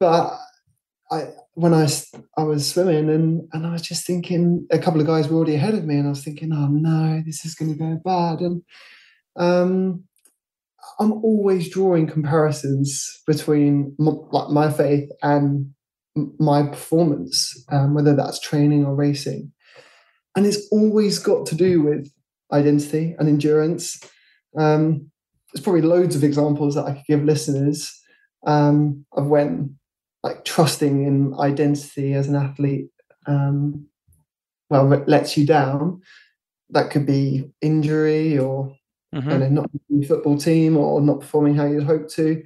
But I, when I, I was swimming and, and I was just thinking, a couple of guys were already ahead of me, and I was thinking, oh no, this is going to go bad. And um, I'm always drawing comparisons between my, like my faith and my performance, um, whether that's training or racing. And it's always got to do with identity and endurance. Um, there's probably loads of examples that I could give listeners um, of when like trusting in identity as an athlete um, well lets you down. That could be injury or mm-hmm. you know, not football team or not performing how you'd hope to.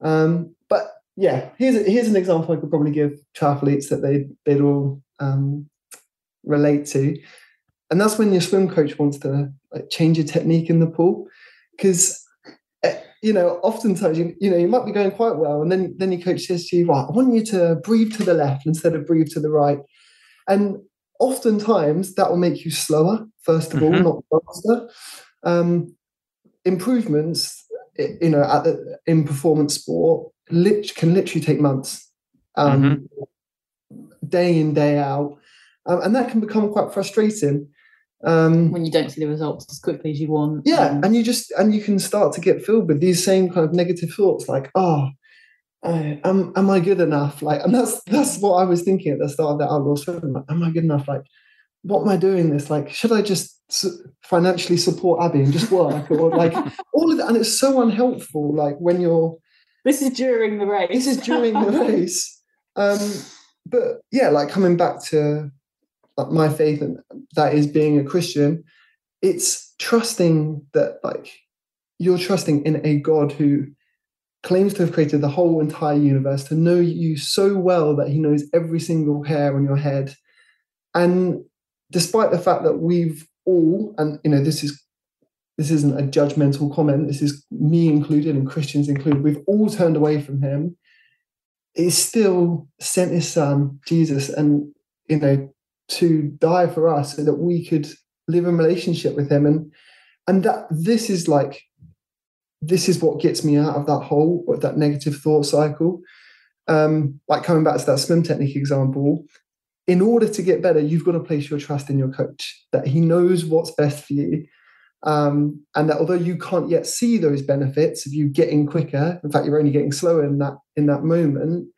Um, but yeah, here's here's an example I could probably give to athletes that they they'd all um, relate to, and that's when your swim coach wants to like change your technique in the pool, because you know oftentimes you, you know you might be going quite well, and then then your coach says to you, "Right, I want you to breathe to the left instead of breathe to the right," and oftentimes that will make you slower first of mm-hmm. all, not faster. Um, improvements, you know, at the, in performance sport lit- can literally take months, um, mm-hmm. day in day out, um, and that can become quite frustrating um, when you don't see the results as quickly as you want. Yeah, um, and you just and you can start to get filled with these same kind of negative thoughts, like, oh. Am am I good enough? Like, and that's that's what I was thinking at the start of that outlaw swim. Like, am I good enough? Like, what am I doing this? Like, should I just financially support Abi and just work or like all of that? And it's so unhelpful. Like when you're this is during the race. This is during the race. Um, but yeah, like coming back to my faith and that is being a Christian, it's trusting that like you're trusting in a God who claims to have created the whole entire universe, to know you so well that he knows every single hair on your head. And despite the fact that we've all, and you know, this is this isn't a judgmental comment, this is me included and Christians included, we've all turned away from him, he still sent his son, Jesus, and you know, to die for us so that we could live in relationship with him. And and that this is like this is what gets me out of that hole, that negative thought cycle. Um, like coming back to that swim technique example, in order to get better, you've got to place your trust in your coach that he knows what's best for you um, and that although you can't yet see those benefits of you getting quicker, in fact, you're only getting slower in that in that moment.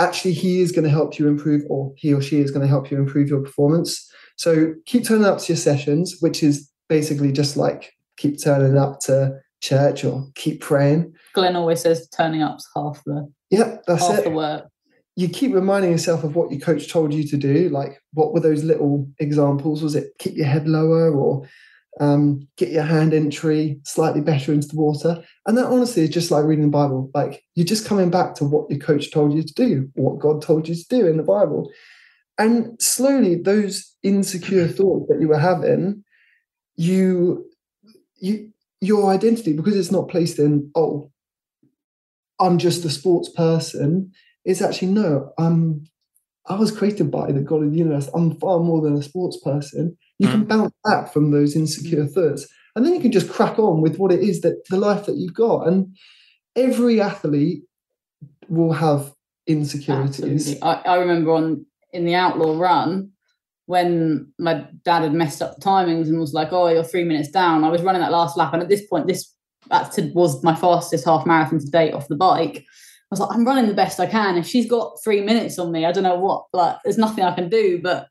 Actually, he is going to help you improve, or he or she is going to help you improve your performance. So keep turning up to your sessions, which is basically just like keep turning up to church or keep praying. Glenn always says turning up's half the yeah, that's half it. the work. You keep reminding yourself of what your coach told you to do. Like, what were those little examples? Was it keep your head lower or um, get your hand entry slightly better into the water. And that honestly is just like reading the Bible. Like you're just coming back to what your coach told you to do, what God told you to do in the Bible. And slowly those insecure thoughts that you were having, you you your identity, because it's not placed in, oh, I'm just a sports person, it's actually no, I'm I was created by the God of the universe. I'm far more than a sports person. You mm. can bounce back from those insecure thoughts. And then you can just crack on with what it is that the life that you've got. And every athlete will have insecurities. I, I, remember on in the outlaw run when my dad had messed up the timings and was like, "Oh, you're three minutes down." I was running that last lap, and at this point, this that was my fastest half marathon to date off the bike. I was like, I'm running the best I can. If she's got three minutes on me, I don't know what, like, there's nothing I can do. But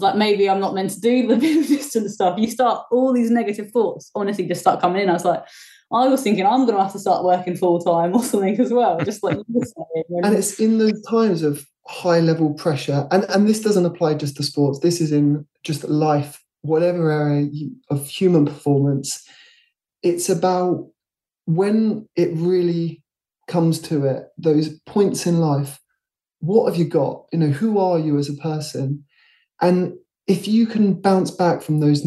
was like, maybe I'm not meant to do the middle distance stuff. You start, all these negative thoughts honestly just start coming in. I was like, I was thinking I'm going to have to start working full time or something as well. Just like and it's in those times of high level pressure, and and this doesn't apply just to sports. This is in just life, whatever area of human performance. It's about when it really comes to it, those points in life, what have you got? You know, who are you as a person? And if you can bounce back from those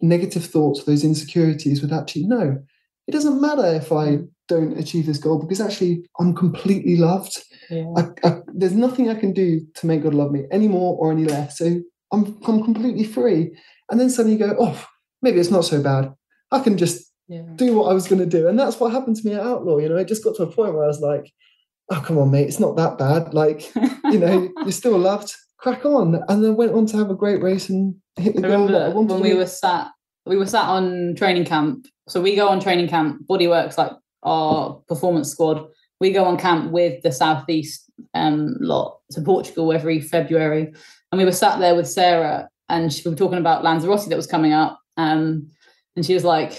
negative thoughts, those insecurities with actually, no, it doesn't matter if I mm. don't achieve this goal because actually I'm completely loved. Yeah. I, I, there's nothing I can do to make God love me any more or any less. So I'm, I'm completely free. And then suddenly you go, oh, maybe it's not so bad. I can just yeah. do what I was going to do. And that's what happened to me at Outlaw. You know, it just got to a point where I was like, oh, come on, mate, it's not that bad. Like, you know, you're still loved, crack on. And then went on to have a great race and hit the goal that I wanted. When we were sat, we were sat on training camp. So we go on training camp, Bodyworks, like our performance squad. We go on camp with the Southeast um, lot to Portugal every February. And we were sat there with Sarah and she, we were talking about Lanzarote that was coming up. Um, and she was like,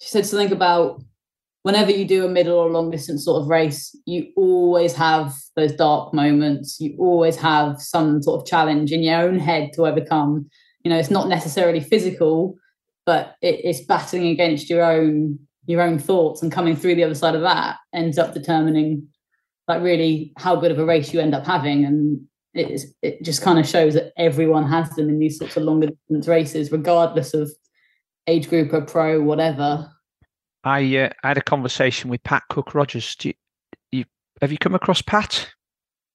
she said something about whenever you do a middle or long distance sort of race, you always have those dark moments. You always have some sort of challenge in your own head to overcome. You know, it's not necessarily physical, but it, it's battling against your own your own thoughts and coming through the other side of that ends up determining like really how good of a race you end up having and it, is, it just kind of shows that everyone has them in these sorts of longer distance races regardless of age group or pro, whatever. I uh, I had a conversation with Pat Cook Rogers. You, you, have you come across Pat?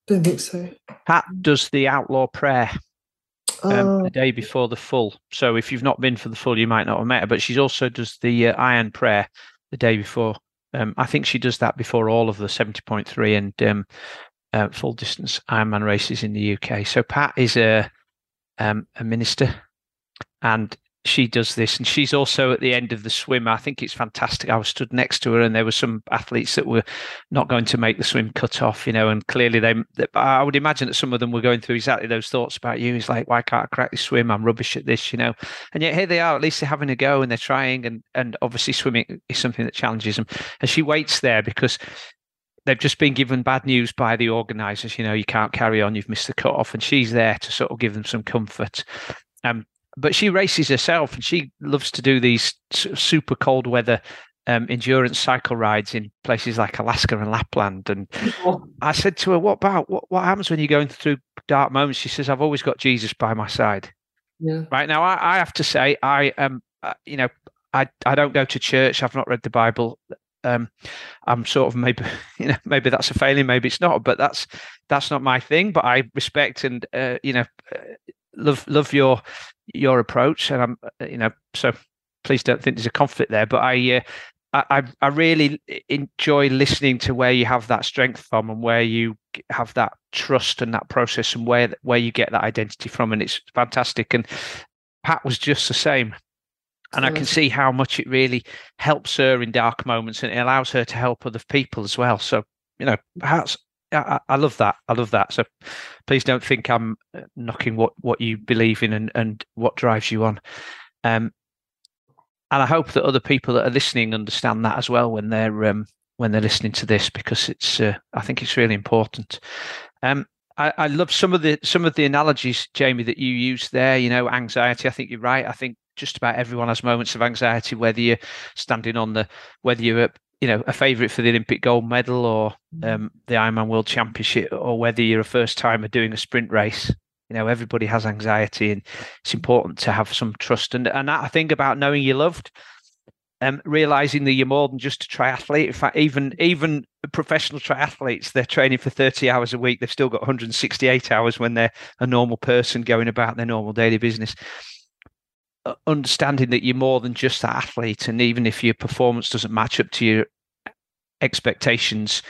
I don't think so. Pat does the outlaw prayer um, oh. the day before the full. So if you've not been for the full, you might not have met her. But she also does the uh, iron prayer the day before. Um, I think she does that before all of the seventy point three and um, uh, full distance Ironman races in the UK. So Pat is a um, a minister, and she does this and she's also at the end of the swim i think it's fantastic i was stood next to her and there were some athletes that were not going to make the swim cut off you know and clearly they i would imagine that some of them were going through exactly those thoughts about you it's like why can't i crack this swim i'm rubbish at this you know and yet here they are at least they're having a go and they're trying and and obviously swimming is something that challenges them and she waits there because they've just been given bad news by the organisers. You know, you can't carry on. You've missed the cut off, and she's there to sort of give them some comfort. Um, but she races herself and she loves to do these super cold weather um, endurance cycle rides in places like Alaska and Lapland. And I said to her, "What about what, what happens when you're going through dark moments?" She says, "I've always got Jesus by my side." Yeah. Right now, I, I have to say, I am, uh, you know, I I don't go to church. I've not read the Bible. Um, I'm sort of maybe you know maybe that's a failing, maybe it's not, but that's that's not my thing. But I respect and uh, you know uh, love love your your approach, and I'm uh, you know so please don't think there's a conflict there. But I uh, I I really enjoy listening to where you have that strength from and where you have that trust and that process and where where you get that identity from, and it's fantastic. And Pat was just the same. And I can see how much it really helps her in dark moments and it allows her to help other people as well. So, you know, perhaps I, I, love that. I love that. So please don't think I'm uh, knocking what, what you believe in and, and what drives you on. Um, and I hope that other people that are listening understand that as well when they're um, when they're listening to this because it's uh, I think it's really important. Um, I, I, love some of the some of the analogies, Jamie, that you use there. You know, anxiety. I think you're right. I think just about everyone has moments of anxiety, whether you're standing on the, whether you're you know a favourite for the Olympic gold medal or mm. um, the Ironman World Championship, or whether you're a first timer doing a sprint race. You know, everybody has anxiety, and it's important to have some trust. And and that thing about knowing you're loved, um, realizing that you're more than just a triathlete. In fact, even even professional triathletes, they're training for 30 hours a week. They've still got 168 hours when they're a normal person going about their normal daily business. Uh, understanding that you're more than just that athlete, and even if your performance doesn't match up to your expectations,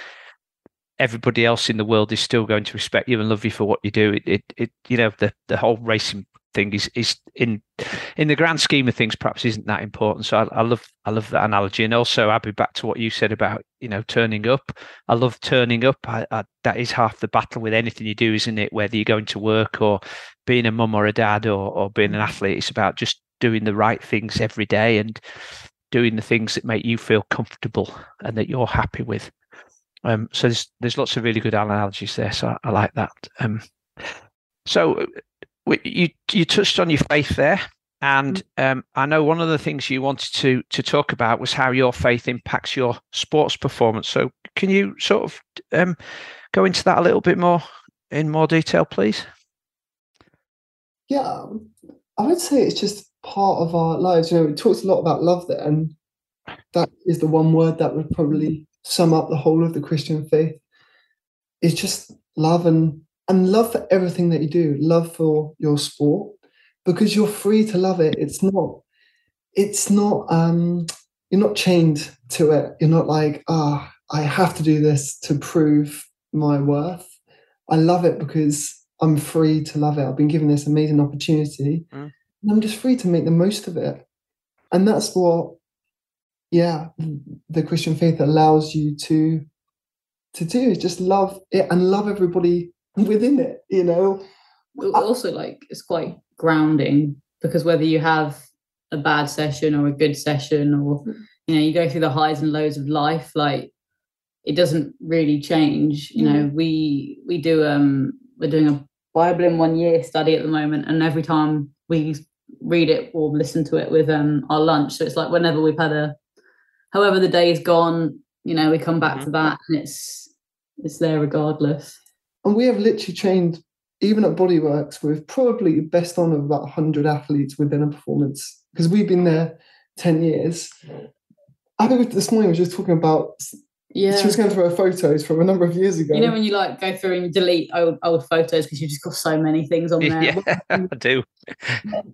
everybody else in the world is still going to respect you and love you for what you do. It, it, it you know, the the whole racing thing is is in in the grand scheme of things perhaps isn't that important. So I, I love I love that analogy, and also I'll be back to what you said about you know turning up. I love turning up. I, I, that is half the battle with anything you do, isn't it? Whether you're going to work or being a mum or a dad or or being an athlete, it's about just doing the right things every day and doing the things that make you feel comfortable and that you're happy with. Um, so there's there's lots of really good analogies there. So I, I like that. Um, so you you touched on your faith there, and mm-hmm. um, I know one of the things you wanted to to talk about was how your faith impacts your sports performance. So can you sort of um, go into that a little bit more in more detail, please? Yeah, I would say it's just part of our lives. You know, it talks a lot about love there, and that is the one word that would probably sum up the whole of the Christian faith. It's just love and and love for everything that you do, love for your sport, because you're free to love it. It's not, it's not, um, you're not chained to it. You're not like, ah, oh, I have to do this to prove my worth. I love it because I'm free to love it. I've been given this amazing opportunity mm. And I'm just free to make the most of it. And that's what, yeah, the Christian faith allows you to to do is just love it and love everybody within it, you know. Also, like it's quite grounding because whether you have a bad session or a good session, or you know, you go through the highs and lows of life, like it doesn't really change. You know, we we do um we're doing a Bible in one year study at the moment, and every time we read it or listen to it with um our lunch, so it's like whenever we've had a however the day is gone, you know, we come back mm-hmm. to that and it's it's there regardless. And we have literally trained, even at Bodyworks, with probably best on of about 100 athletes within a performance because we've been there 10 years. I think this morning was just talking about yeah. She was going through her photos from a number of years ago. You know when you like go through and delete old, old photos because you've just got so many things on there. Yeah, I do.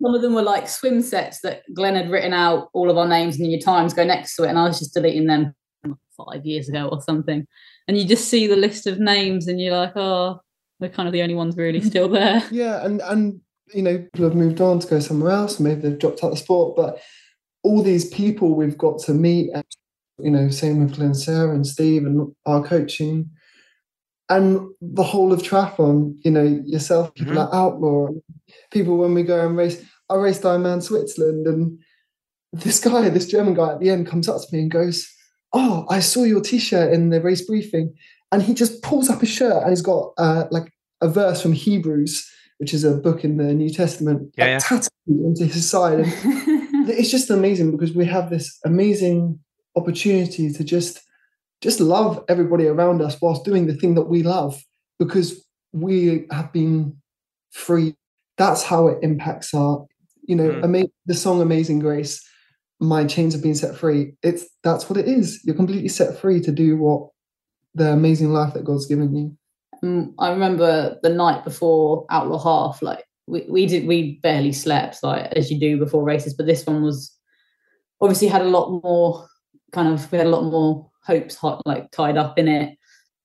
Some of them were like swim sets that Glenn had written out all of our names and your times go next to it, and I was just deleting them five years ago or something and you just see the list of names and you're like, oh, they're kind of the only ones really still there. Yeah, and and you know, people have moved on to go somewhere else, maybe they've dropped out of the sport, but all these people we've got to meet, and, you know, same with Sarah, and Steve, and our coaching, and the whole of triathlon. You know, yourself, people mm-hmm. like Outlaw, people when we go and race. I raced Ironman Switzerland, and this guy, this German guy, at the end comes up to me and goes, oh, I saw your T-shirt in the race briefing, and he just pulls up his shirt and he's got uh, like a verse from Hebrews, which is a book in the New Testament, yeah, like, yeah. tattooed into his side. And it's just amazing because we have this amazing opportunity to just just love everybody around us whilst doing the thing that we love because we have been free. That's how it impacts our, you know, mm. ama- the song "Amazing Grace." my chains have been set free. It's that's what it is. You're completely set free to do what the amazing life that God's given you. Um, I remember the night before Outlaw Half, like we, we did we barely slept, like as you do before races, but this one was obviously had a lot more kind of we had a lot more hopes hot like tied up in it.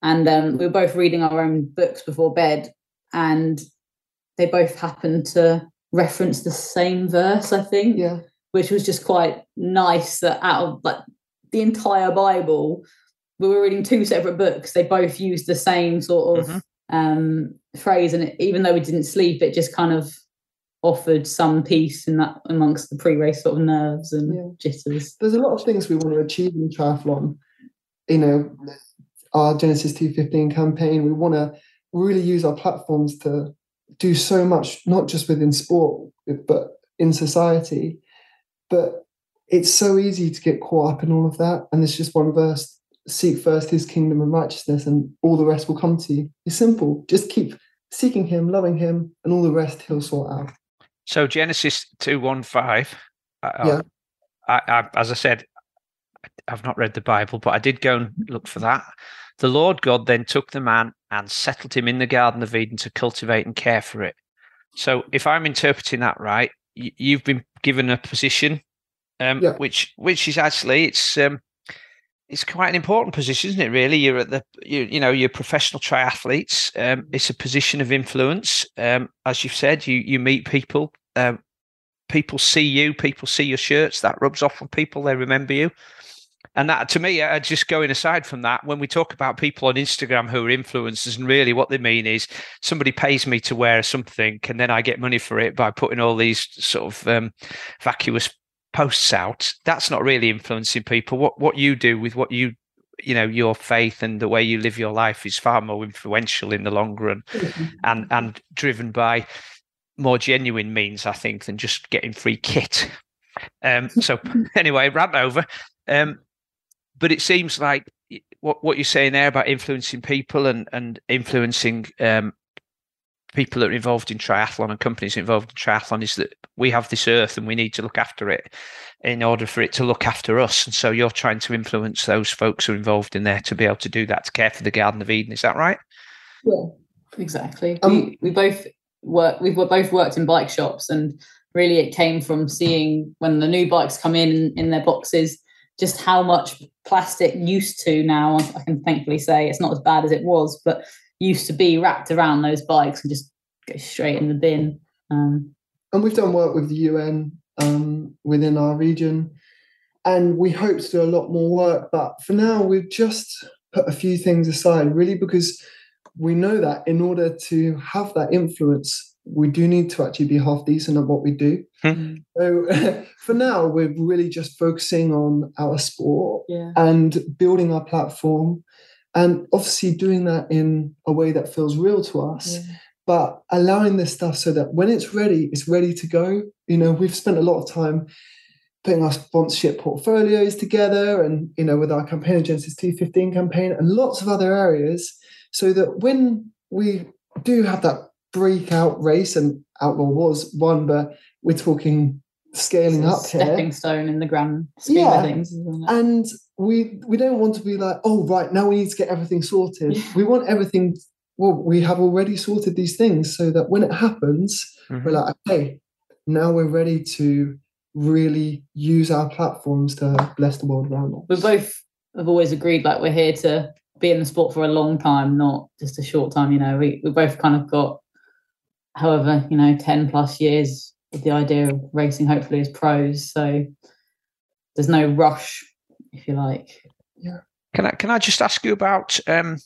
And um, we were both reading our own books before bed, and they both happened to reference the same verse, I think. Yeah which was just quite nice that out of like the entire Bible, we were reading two separate books. They both used the same sort of mm-hmm. um, phrase, and it, even though we didn't sleep, it just kind of offered some peace in that amongst the pre-race sort of nerves and yeah. jitters. There's a lot of things we want to achieve in triathlon. You know, our Genesis 215 campaign, we want to really use our platforms to do so much, not just within sport, but in society. but it's so easy to get caught up in all of that. And it's just one verse seek first his kingdom and righteousness, and all the rest will come to you. It's simple. Just keep seeking him, loving him, and all the rest he'll sort out. So Genesis 215. Yeah. I, I, as I said, I've not read the Bible, but I did go and look for that. The Lord God then took the man and settled him in the Garden of Eden to cultivate and care for it. So, if I'm interpreting that right, you've been given a position, um, yeah. which which is actually it's um, it's quite an important position, isn't it? Really, you're at the you, you know you're professional triathletes. Um, it's a position of influence, um, as you've said. You you meet people, um, people see you, people see your shirts. That rubs off on people. They remember you. And that, to me, uh, just going aside from that, when we talk about people on Instagram who are influencers, and really what they mean is somebody pays me to wear something, and then I get money for it by putting all these sort of um, vacuous posts out. That's not really influencing people. What what you do with what you you know your faith and the way you live your life is far more influential in the long run, mm-hmm. and and driven by more genuine means, I think, than just getting free kit. Um, so anyway, rant over. Um, but it seems like what what you're saying there about influencing people and and influencing um, people that are involved in triathlon and companies involved in triathlon is that we have this earth and we need to look after it in order for it to look after us. And so you're trying to influence those folks who are involved in there to be able to do that, to care for the Garden of Eden. Is that right? Yeah, exactly. Um, we, we both work, we've both worked in bike shops and really it came from seeing when the new bikes come in in their boxes just how much plastic used to now i can thankfully say it's not as bad as it was but used to be wrapped around those bikes and just go straight in the bin um, and we've done work with the un um, within our region and we hope to do a lot more work but for now we've just put a few things aside really because we know that in order to have that influence we do need to actually be half decent at what we do. Hmm. So for now, we're really just focusing on our sport yeah. and building our platform, and obviously doing that in a way that feels real to us. Yeah. But allowing this stuff so that when it's ready, it's ready to go. You know, we've spent a lot of time putting our sponsorship portfolios together and, you know, with our campaign, Genesis 215 campaign, and lots of other areas, so that when we do have that breakout race, and Outlaw was one, but we're talking scaling up stepping here. stone in the grand scheme yeah. of things. And we we don't want to be like, oh right, now we need to get everything sorted. we want everything. Well, we have already sorted these things so that when it happens, mm-hmm. we're like, okay, now we're ready to really use our platforms to bless the world around us. We both have always agreed like we're here to be in the sport for a long time, not just a short time. You know, we we both kind of got however, you know, 10 plus years with the idea of racing, hopefully, as pros. So there's no rush, if you like. Yeah. Can I can I just ask you about um,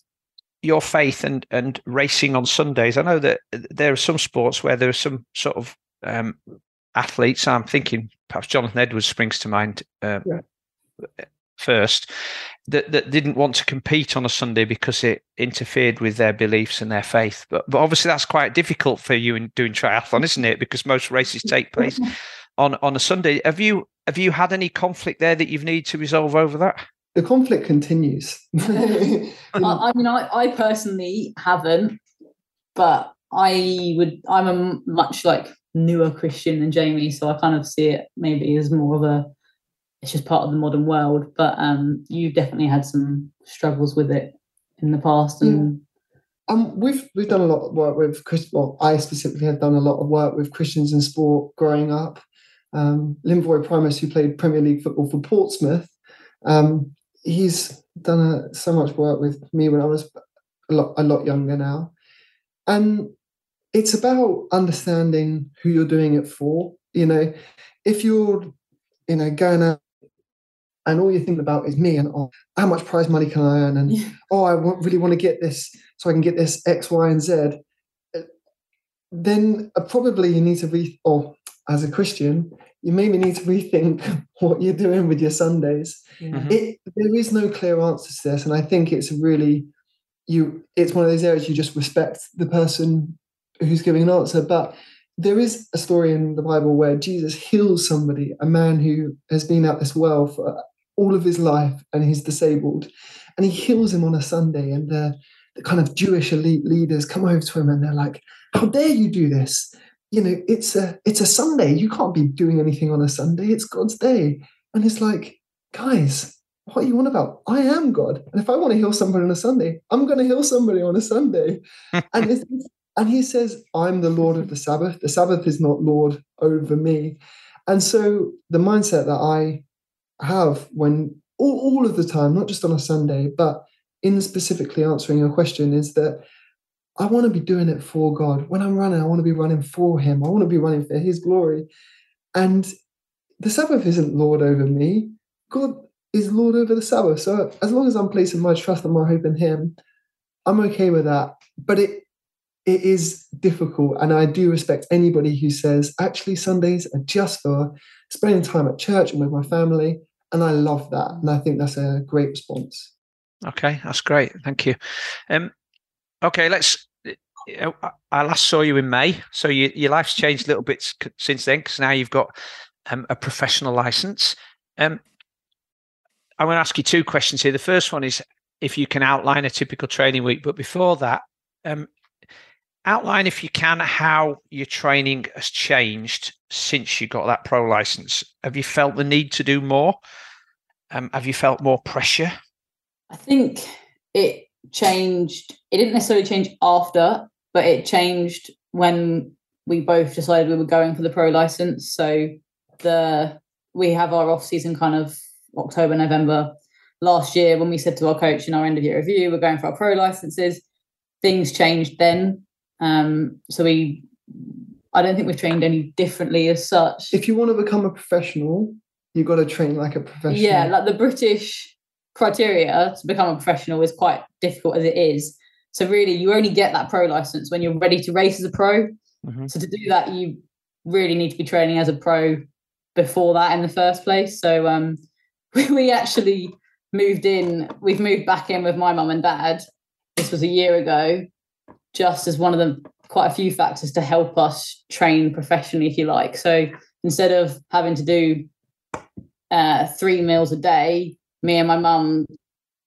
your faith and and racing on Sundays? I know that there are some sports where there are some sort of um, athletes. I'm thinking perhaps Jonathan Edwards springs to mind. Uh, yeah first that, that didn't want to compete on a Sunday because it interfered with their beliefs and their faith. But but obviously that's quite difficult for you in doing triathlon, isn't it? Because most races take place on on a Sunday. Have you have you had any conflict there that you've needed to resolve over that? The conflict continues. I, I mean, I, I personally haven't, but I would. I'm a much like newer Christian than Jamie, so I kind of see it maybe as more of a it's just part of the modern world. But um, you definitely had some struggles with it in the past, and. Um, we've we've done a lot of work with Chris. Well, I specifically have done a lot of work with Christians in sport growing up. Um, Linvoy Primus, who played Premier League football for Portsmouth, um, he's done a, so much work with me when I was a lot a lot younger now, and it's about understanding who you're doing it for. You know, if you're you know going out and all you're thinking about is me and oh, how much prize money can I earn? And yeah. oh, I want, really want to get this so I can get this X, Y, and Z. Then uh, probably you need to re or as a Christian, you maybe need to rethink what you're doing with your Sundays. Mm-hmm. It, there is no clear answer to this, and I think it's really you. It's one of those areas you just respect the person who's giving an answer, but there is a story in the Bible where Jesus heals somebody, a man who has been at this well for all of his life and he's disabled, and he heals him on a Sunday. And the, the kind of Jewish elite leaders come over to him and they're like, "How dare you do this? You know, it's a it's a Sunday. You can't be doing anything on a Sunday. It's God's day." And it's like, guys, what are you on about? I am God. And if I want to heal somebody on a Sunday, I'm going to heal somebody on a Sunday. and and he says, I'm the Lord of the Sabbath. The Sabbath is not Lord over me. And so the mindset that I have when all, all of the time, not just on a Sunday, but in specifically answering your question, is that I want to be doing it for God. When I'm running, I want to be running for Him. I want to be running for His glory. And the Sabbath isn't Lord over me. God is Lord over the Sabbath. So as long as I'm placing my trust and my hope in Him, I'm okay with that. But it it is difficult, and I do respect anybody who says actually Sundays are just for spending time at church and with my family, and I love that, and I think that's a great response. Okay, that's great. Thank you. Um, okay, let's. Uh, I last saw you in May, so you, your life's changed a little bit since then because now you've got um, a professional license. Um, I'm going to ask you two questions here. The first one is if you can outline a typical training week, but before that, um, outline if you can how your training has changed since you got that pro license. Have you felt the need to do more? Um, have you felt more pressure? I think it changed. It didn't necessarily change after, but it changed when we both decided we were going for the pro license. So the we have our off season kind of October, November last year when we said to our coach in our end of year review, we're going for our pro licenses. Things changed then. Um, so we, I don't think we've trained any differently as such. If you want to become a professional, you've got to train like a professional. Yeah, like the British criteria to become a professional is quite difficult as it is. So really, you only get that pro license when you're ready to race as a pro. Mm-hmm. So to do that, you really need to be training as a pro before that in the first place. So um, we actually moved in, we've moved back in with my mum and dad. This was a year ago, just as one of the quite a few factors to help us train professionally, if you like. So instead of having to do uh, three meals a day, me and my mum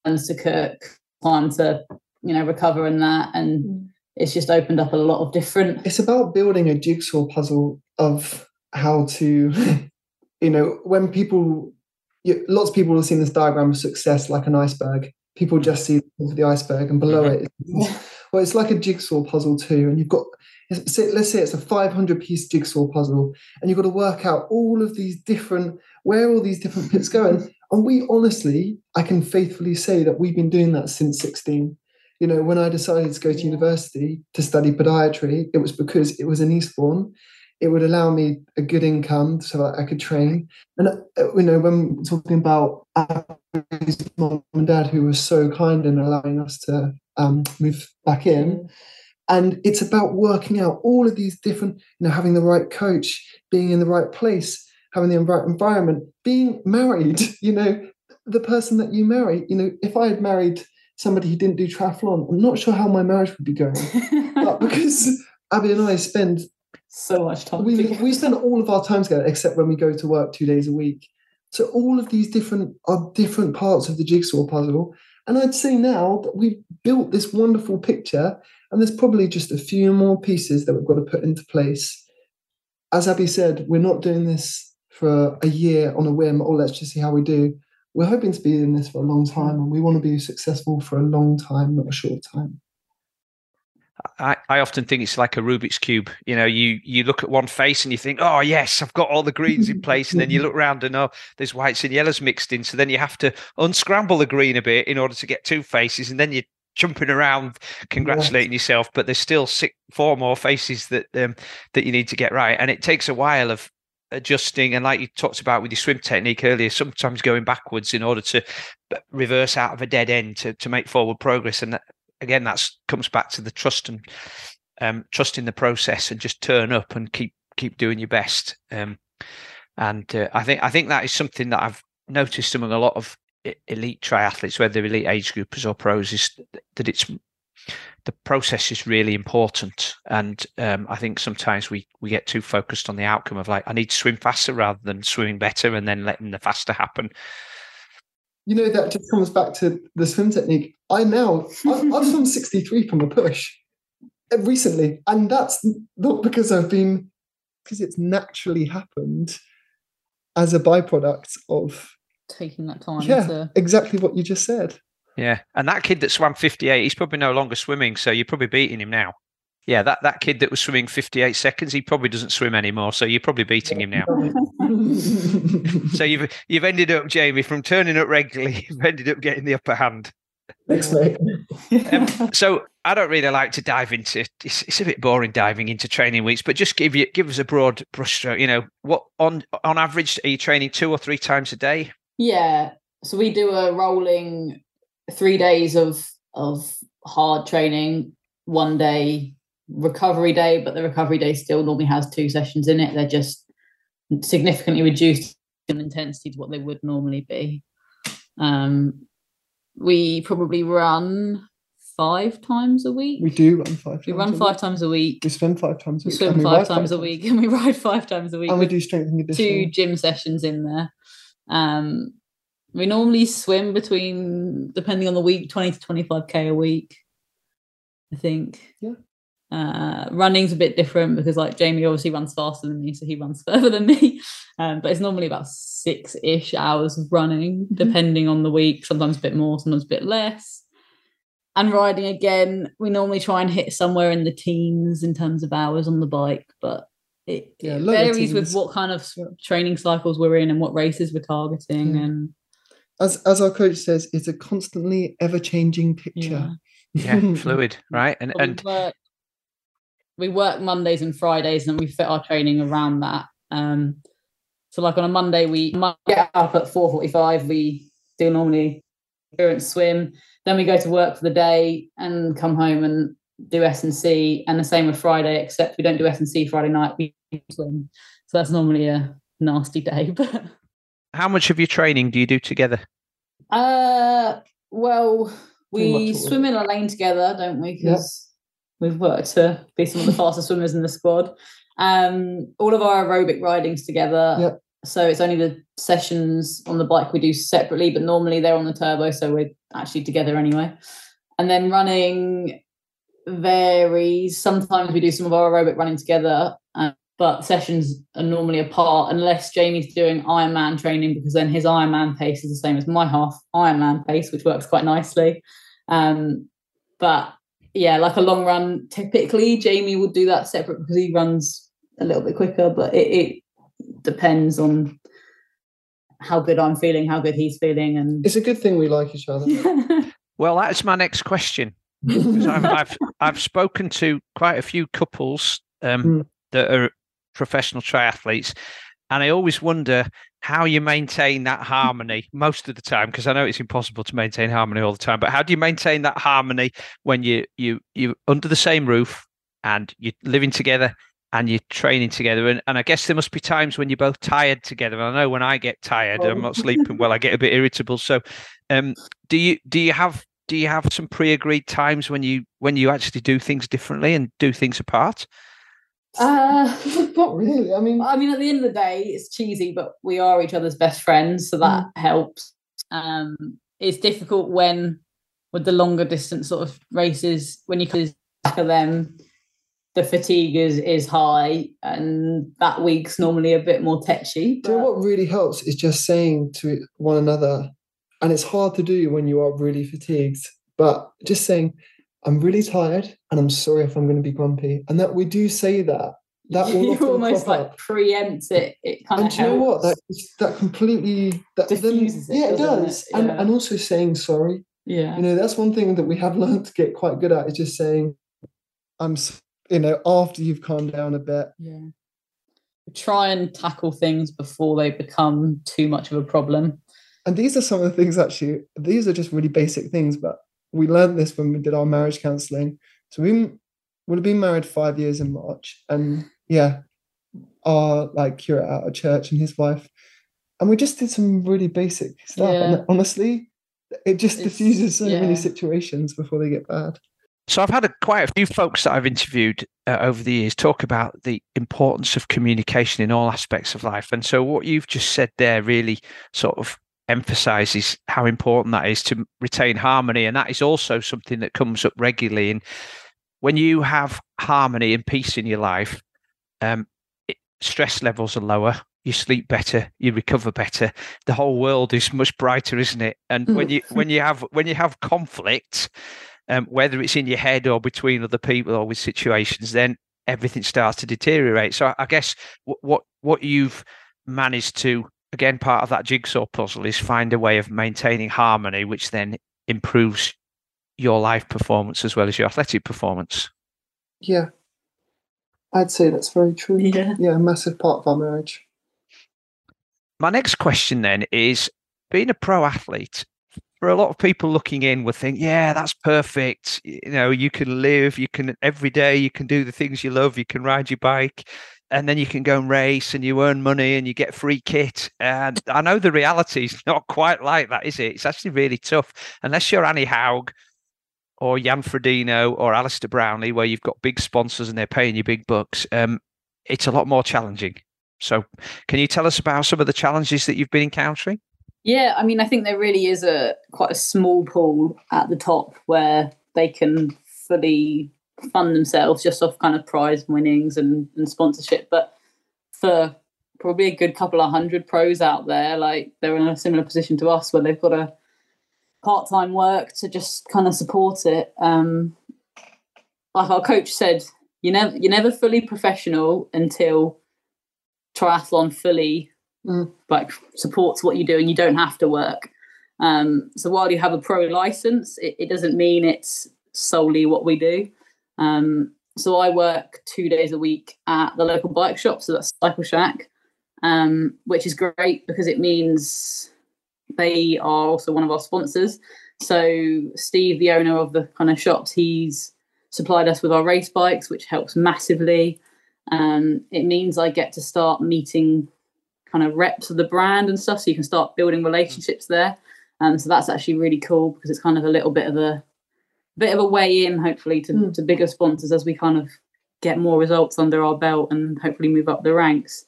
learns to cook, time to, you know, recover and that. And mm. it's just opened up a lot of different. It's about building a jigsaw puzzle of how to, you know, when people you, lots of people have seen this diagram of success like an iceberg. People just see the iceberg, and below mm-hmm. it, well, it's like a jigsaw puzzle too. And you've got, let's say it's a 500 piece jigsaw puzzle, and you've got to work out all of these different, where all these different bits go. And and we honestly, I can faithfully say that we've been doing that since 16 you know, when I decided to go to university to study podiatry, it was because it was in Eastbourne it would allow me a good income so that I could train. And uh, you know, when talking about mom and dad, who were so kind in allowing us to um, move back in, and it's about working out all of these different, you know, having the right coach, being in the right place, having the right environment, being married. You know, the person that you marry. You know, if I had married somebody who didn't do triathlon, I'm not sure how my marriage would be going. but because Abi and I spend so much time. We we spend all of our time together, except when we go to work two days a week. So all of these different are different parts of the jigsaw puzzle. And I'd say now that we've built this wonderful picture, and there's probably just a few more pieces that we've got to put into place. As Abi said, we're not doing this for a year on a whim, or let's just see how we do. We're hoping to be in this for a long time, and we want to be successful for a long time, not a short time. I, I often think it's like a Rubik's cube. You know, you you look at one face and you think, oh yes, I've got all the greens in place, and then you look around and oh, there's whites and yellows mixed in. So then you have to unscramble the green a bit in order to get two faces, and then you're jumping around, congratulating yeah. yourself. But there's still six, four more faces that um, that you need to get right, and it takes a while of adjusting and like you talked about with your swim technique earlier sometimes going backwards in order to reverse out of a dead end to, to make forward progress and that, again, that's comes back to the trust and um, trust in the process and just turn up and keep keep doing your best. Um, and uh, I think I think that is something that I've noticed among a lot of elite triathletes, whether elite age groupers or pros, is that it's the process is really important. And um, I think sometimes we we get too focused on the outcome of like I need to swim faster rather than swimming better, and then letting the faster happen. You know that just comes back to the swim technique. I now I've, I've swum sixty three from a push uh, recently, and that's not because I've been because it's naturally happened as a byproduct of taking that time. Yeah, to... exactly what you just said. Yeah, and that kid that swam 58, he's probably no longer swimming, so you're probably beating him now. Yeah, that, that kid that was swimming 58 seconds, he probably doesn't swim anymore, so you're probably beating him now. so you've you've ended up, Jamie, from turning up regularly, you've ended up getting the upper hand. Thanks, mate. um, so I don't really like to dive into. It's, it's a bit boring diving into training weeks, but just give you give us a broad brushstroke. You know, what on on average are you training two or three times a day? Yeah, so we do a rolling three days of of hard training, one day recovery day, but the recovery day still normally has two sessions in it. They're just significantly reduced in intensity to what they would normally be. Um, we probably run five times a week. We do run five. We run five times a week. We swim five times. A week. We swim five times a week, and we ride five times a week. And we do strength and conditioning. Two gym sessions in there. Um, we normally swim between, depending on the week, 20 to 25k a week. I think. Yeah. Uh, running's a bit different because, like, Jamie obviously runs faster than me, so he runs further than me. Um, but it's normally about six ish hours of running, mm-hmm. depending on the week, sometimes a bit more, sometimes a bit less. And riding again, we normally try and hit somewhere in the teens in terms of hours on the bike, but it, yeah, it varies with what kind of training cycles we're in and what races we're targeting. Yeah. And as as our coach says, it's a constantly ever changing picture. Yeah, yeah fluid, right? And and we work, Mondays and Fridays, and we fit our training around that. Um, so like on a Monday, we get up at four forty-five. We do normally endurance swim. Then we go to work for the day and come home and do S and C. And the same with Friday, except we don't do S and C Friday night. We swim. So that's normally a nasty day, but how much of your training do you do together? Uh, well, we swim in a lane together, don't we? Because. We've worked to be some of the fastest swimmers in the squad. Um, all of our aerobic ridings together. Yep. So it's only the sessions on the bike we do separately, but normally they're on the turbo, so we're actually together anyway. And then running varies. Sometimes we do some of our aerobic running together, but sessions are normally apart unless Jamie's doing Ironman training because then his Ironman pace is the same as my half Ironman pace, which works quite nicely. Um, but yeah, like a long run, typically Jamie would do that separate because he runs a little bit quicker, but it, it depends on how good I'm feeling, how good he's feeling, and it's a good thing we like each other. well, that's my next question. I've, I've, I've spoken to quite a few couples um, mm. that are professional triathletes. And I always wonder how you maintain that harmony most of the time, because I know it's impossible to maintain harmony all the time. But how do you maintain that harmony when you you you under the same roof and you're living together and you're training together? And, and I guess there must be times when you're both tired together. And I know when I get tired, I'm not sleeping well. I get a bit irritable. So, um, do you do you have do you have some pre-agreed times when you when you actually do things differently and do things apart? Uh, not really. I mean, I mean, at the end of the day, it's cheesy, but we are each other's best friends, so that mm. helps. Um, it's difficult when with the longer distance sort of races when you back for them, the fatigue is is high, and that week's normally a bit more tetchy. But... what really helps is just saying to one another, and it's hard to do when you are really fatigued, but just saying, I'm really tired and I'm sorry if I'm going to be grumpy. And that we do say that. That you almost like up. preempt it. It kind and of. do you know what? That that completely that diffuses then, it. Yeah, it does. It? Yeah. And and also saying sorry. Yeah. You know, that's one thing that we have learned to get quite good at is just saying, I'm. You know, after you've calmed down a bit. Yeah. Try and tackle things before they become too much of a problem. And these are some of the things actually. These are just really basic things, but we learned this when we did our marriage counseling. So we would have been married five years in March, and yeah, our like curate at our church and his wife, and we just did some really basic stuff. Yeah. And honestly, it just it's, diffuses so yeah. many situations before they get bad. So I've had a, quite a few folks that I've interviewed uh, over the years talk about the importance of communication in all aspects of life. And so what you've just said there really sort of emphasizes how important that is to retain harmony. And that is also something that comes up regularly. And when you have harmony and peace in your life, um, it, stress levels are lower. You sleep better, you recover better. The whole world is much brighter, isn't it? And when you when you have when you have conflict, um, whether it's in your head or between other people or with situations, then everything starts to deteriorate. So I guess what what, what you've managed to again, part of that jigsaw puzzle is find a way of maintaining harmony, which then improves your life performance as well as your athletic performance. Yeah, I'd say that's very true. Yeah, yeah, a massive part of our marriage. My next question then is being a pro athlete. For a lot of people looking in would think, yeah, that's perfect. You know, you can live, you can every day, you can do the things you love, you can ride your bike, and then you can go and race and you earn money and you get free kit. And I know the reality is not quite like that, is it? It's actually really tough. Unless you're Annie Haug or Jan Frodeno or Alistair Brownlee, where you've got big sponsors and they're paying you big bucks, um, it's a lot more challenging. So, can you tell us about some of the challenges that you've been encountering? Yeah, I mean, I think there really is a quite a small pool at the top where they can fully fund themselves just off kind of prize winnings and, and sponsorship. But for probably a good couple of hundred pros out there, like they're in a similar position to us where they've got a part time work to just kind of support it. Um, like our coach said, you never you're never fully professional until triathlon fully mm. like supports what you do and you don't have to work. Um, so while you have a pro license, it, it doesn't mean it's solely what we do. Um, so I work two days a week at the local bike shop, so that's Cycle Shack, um, which is great because it means they are also one of our sponsors. So Steve, the owner of the kind of shops, he's supplied us with our race bikes, which helps massively. Um, it means I get to start meeting kind of reps of the brand and stuff, so you can start building relationships there. Um, so that's actually really cool because it's kind of a little bit of a bit of a way in, hopefully, to, mm. to bigger sponsors as we kind of get more results under our belt and hopefully move up the ranks.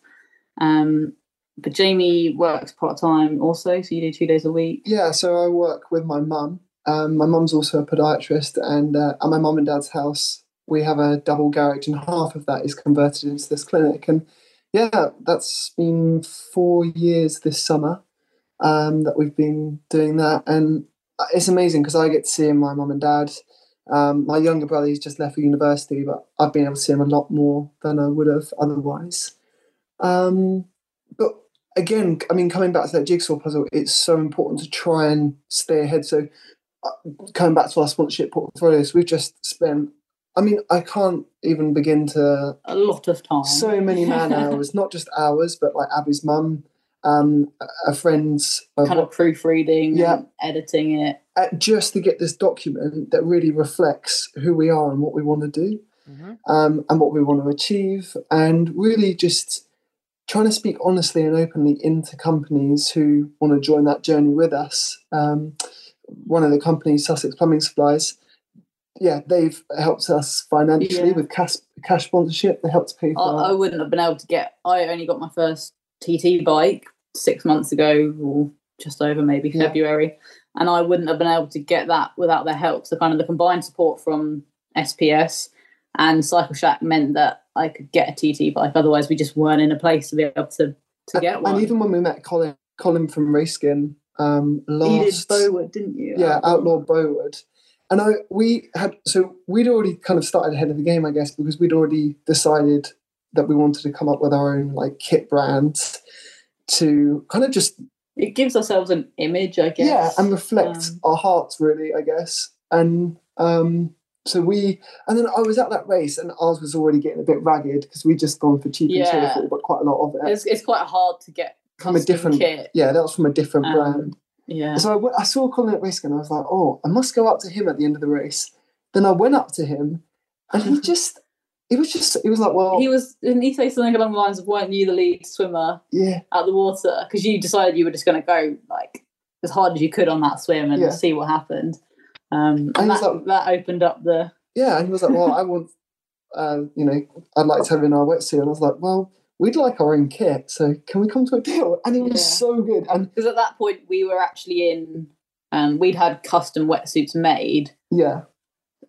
Um, but Jamie works part time also, so you do two days a week. Yeah, so I work with my mum. Um, my mum's also a podiatrist, and uh, at my mum and dad's house, we have a double garage, and half of that is converted into this clinic. And yeah, that's been four years this summer um, that we've been doing that, and it's amazing because I get to see my mum and dad. Um, my younger brother, he's just left for university, but I've been able to see him a lot more than I would have otherwise. Um, but again, I mean, coming back to that jigsaw puzzle, it's so important to try and stay ahead. So, uh, coming back to our sponsorship portfolios, we've just spent. I mean, I can't even begin to a lot of time. So many man hours, not just hours, but like Abi's mum um, a friend's uh, kind of proofreading, yeah, editing it, uh, just to get this document that really reflects who we are and what we want to do, mm-hmm. um, and what we want to achieve, and really just trying to speak honestly and openly into companies who want to join that journey with us. Um, one of the companies, Sussex Plumbing Supplies, yeah, they've helped us financially yeah. with cash cash sponsorship. They helped pay for. I, I, wouldn't have been able to get. I only got my first TT bike six months ago or just over maybe yeah. February. And I wouldn't have been able to get that without their help. So kind of the combined support from SPS and Cycle Shack meant that I could get a TT bike. Otherwise we just weren't in a place to be able to, to get one. And even when we met Colin Colin from Raceskin um last You did Bowood, didn't you? Yeah, Outlaw, Outlaw Bowood. And I we had so we'd already kind of started ahead of the game, I guess, because we'd already decided that we wanted to come up with our own like kit brands to kind of just it gives ourselves an image, I guess. Yeah, and reflect um, our hearts really, I guess. And um so we and then I was at that race and ours was already getting a bit ragged because we'd just gone for cheap yeah. and cheerful, but quite a lot of it. It's, it's quite hard to get from a different kit. Yeah, that was from a different um, brand. Yeah. So I, I saw Colin at race and I was like, oh, I must go up to him at the end of the race. Then I went up to him and he just it was just it was like well he was didn't he say something along the lines of weren't you the lead swimmer yeah out the water because you decided you were just going to go like as hard as you could on that swim and yeah. see what happened um and, and that, like, that opened up the yeah, and he was like, well, I want, uh, you know, I'd like to have in our wetsuit. And I was like, well, we'd like our own kit, so can we come to a deal? And it was yeah. so good. And because at that point we were actually in, um, we'd had custom wetsuits made. Yeah.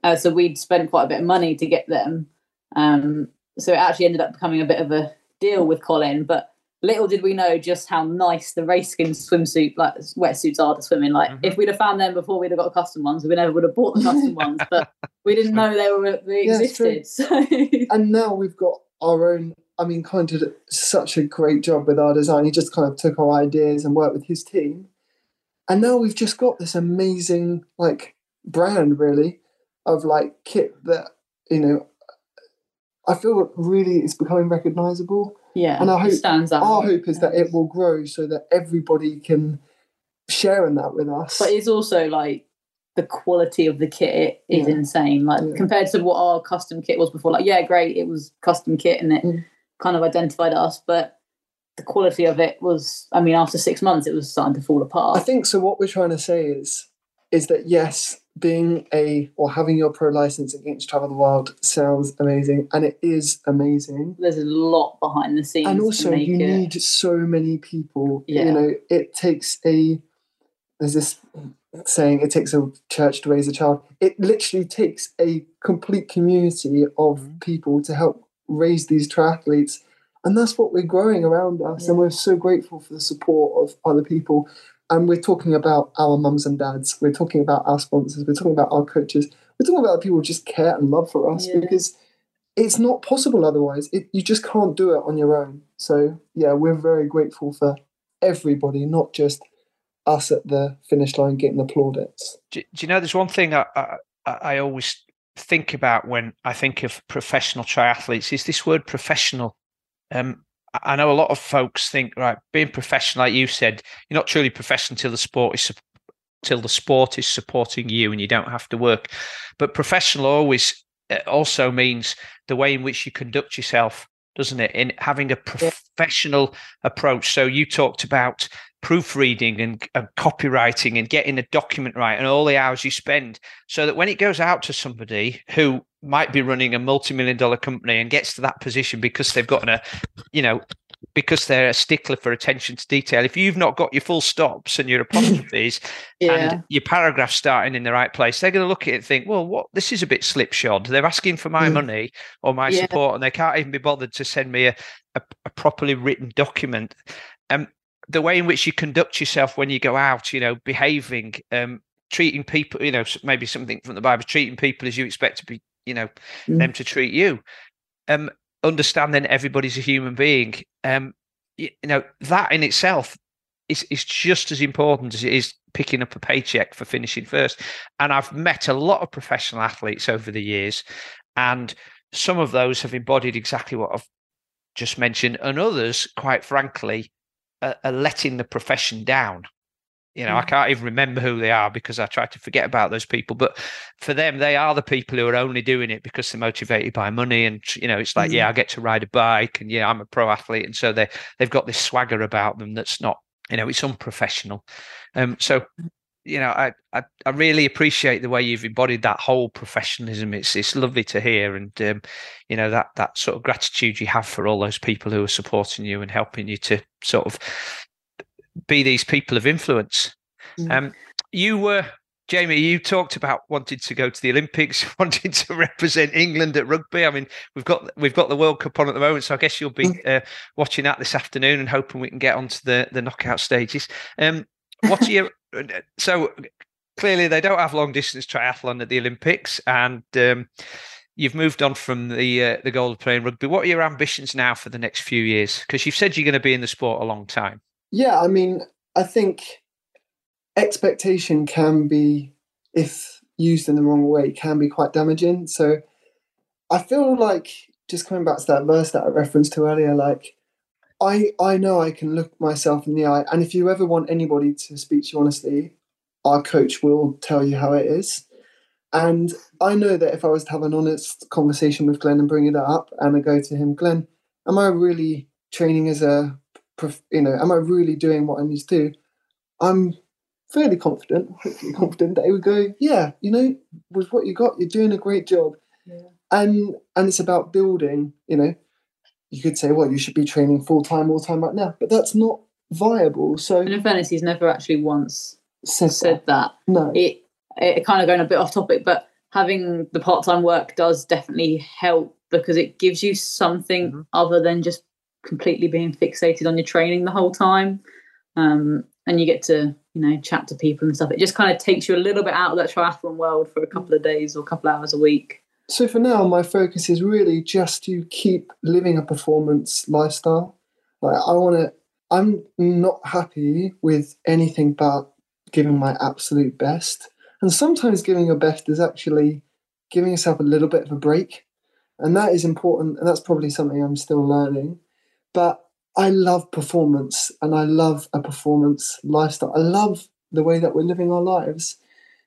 Uh, so we'd spent quite a bit of money to get them. Um, so it actually ended up becoming a bit of a deal with Colin. But little did we know just how nice the Raceskin swimsuit, like wetsuits, are to swim in. Like mm-hmm. if we'd have found them before we'd have got custom ones, we never would have bought the custom ones. But we didn't know they were they yeah, existed. So. And now we've got our own. I mean, kind of such a great job with our design. He just kind of took our ideas and worked with his team, and now we've just got this amazing like brand, really, of like kit that you know I feel really it's becoming recognisable. Yeah, and I hope stands out. Our hope is that it will grow so that everybody can share in that with us. But it's also like the quality of the kit is yeah. insane. Like yeah. compared to what our custom kit was before. Like, yeah, great, it was custom kit and it mm. kind of identified us, but the quality of it was. I mean, after six months, it was starting to fall apart. I think so. What we're trying to say is, is that yes, being a or having your pro license against Travel the Wild sounds amazing, and it is amazing. There's a lot behind the scenes, and also you it. need so many people. Yeah. You know, it takes a. There's this saying it takes a church to raise a child. It literally takes a complete community of mm-hmm. people to help raise these triathletes. And that's what we're growing around us. Yeah. And we're so grateful for the support of other people and we're talking about our mums and dads. We're talking about our sponsors. We're talking about our coaches. We're talking about people who just care and love for us yeah. because it's not possible otherwise. It, you just can't do it on your own. So yeah, we're very grateful for everybody, not just us at the finish line getting the plaudits. Do, do you know? There's one thing I, I, I always think about when I think of professional triathletes is this word professional. Um, I know a lot of folks think, right, being professional, like you said, you're not truly professional until the sport is till the sport is supporting you and you don't have to work. But professional always uh, also means the way in which you conduct yourself, doesn't it? In having a professional approach. So you talked about proofreading and, and, copywriting and getting a document right and all the hours you spend so that when it goes out to somebody who might be running a multi-million dollar company and gets to that position because they've got a you know because they're a stickler for attention to detail if you've not got your full stops and your apostrophes yeah. and your paragraph starting in the right place they're going to look at it and think well what this is a bit slipshod they're asking for my mm. money or my yeah. support and they can't even be bothered to send me a, a, a properly written document um, the way in which you conduct yourself when you go out, you know, behaving, um, treating people, you know, maybe something from the Bible, treating people as you expect to be, you know, mm. them to treat you. Um, understanding everybody's a human being. Um, you, you know, that in itself is is just as important as it is picking up a paycheck for finishing first. And I've met a lot of professional athletes over the years, and some of those have embodied exactly what I've just mentioned, and others, quite frankly, are, are letting the profession down. You know, mm. I can't even remember who they are because I try to forget about those people. But for them, they are the people who are only doing it because they're motivated by money. And you know, it's like, mm. yeah, I get to ride a bike, and yeah, I'm a pro athlete, and so they they've got this swagger about them that's not, you know, it's unprofessional. Um, so you know, I, I, I really appreciate the way you've embodied that whole professionalism. It's it's lovely to hear, and um, you know that that sort of gratitude you have for all those people who are supporting you and helping you to sort of be these people of influence. Mm. Um, you were Jamie, you talked about wanting to go to the Olympics, wanting to represent England at rugby. I mean, we've got we've got the World Cup on at the moment, so I guess you'll be mm. uh, watching that this afternoon and hoping we can get onto the the knockout stages. Um, what are your so clearly they don't have long distance triathlon at the Olympics, and um, you've moved on from the uh, the goal of playing rugby. What are your ambitions now for the next few years? Because you've said you're going to be in the sport a long time. Yeah, I mean, I think expectation can be, if used in the wrong way, can be quite damaging. So I feel like just coming back to that verse that I referenced to earlier, like I I know I can look myself in the eye, and if you ever want anybody to speak to you honestly, our coach will tell you how it is. And I know that if I was to have an honest conversation with Glenn and bring it up, and I go to him, Glenn, am I really training as a, you know, am I really doing what I need to do? I'm fairly confident, hopefully confident that he would go, yeah, you know, with what you got, you're doing a great job. Yeah. And and it's about building, you know, you could say, well, you should be training full time all time right now, but that's not viable. So and in fairness, he's never actually once said, said that. that. No. It it kind of going a bit off topic, but having the part time work does definitely help because it gives you something mm-hmm. other than just completely being fixated on your training the whole time. Um, and you get to, you know, chat to people and stuff. It just kind of takes you a little bit out of that triathlon world for a couple of days or a couple of hours a week. So for now, my focus is really just to keep living a performance lifestyle. Like I want to. I'm not happy with anything but giving my absolute best. And sometimes giving your best is actually giving yourself a little bit of a break. And that is important. And that's probably something I'm still learning. But I love performance and I love a performance lifestyle. I love the way that we're living our lives.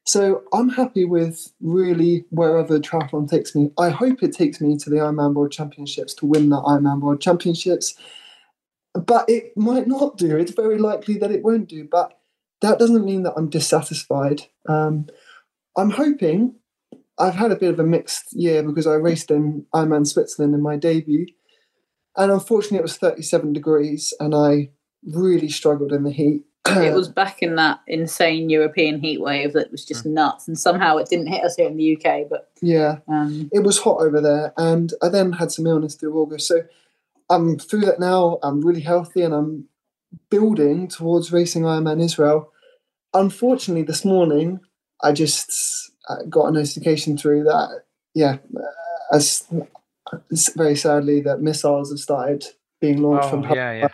So I'm happy with really wherever triathlon takes me. I hope it takes me to the Ironman World Championships to win the Ironman World Championships. But it might not do. It's very likely that it won't do. But that doesn't mean that I'm dissatisfied. Um, I'm hoping. I've had a bit of a mixed year because I raced in Ironman Switzerland in my debut, and unfortunately it was 37 degrees, and I really struggled in the heat. it was back in that insane European heat wave that was just mm. nuts, and somehow it didn't hit us here in the UK. But yeah, um, it was hot over there, and I then had some illness through August. So I'm through that now. I'm really healthy, and I'm building towards racing Ironman Israel. Unfortunately, this morning I just uh, got a notification through that, yeah, as very sadly that missiles have started being launched oh, from. Yeah, yeah.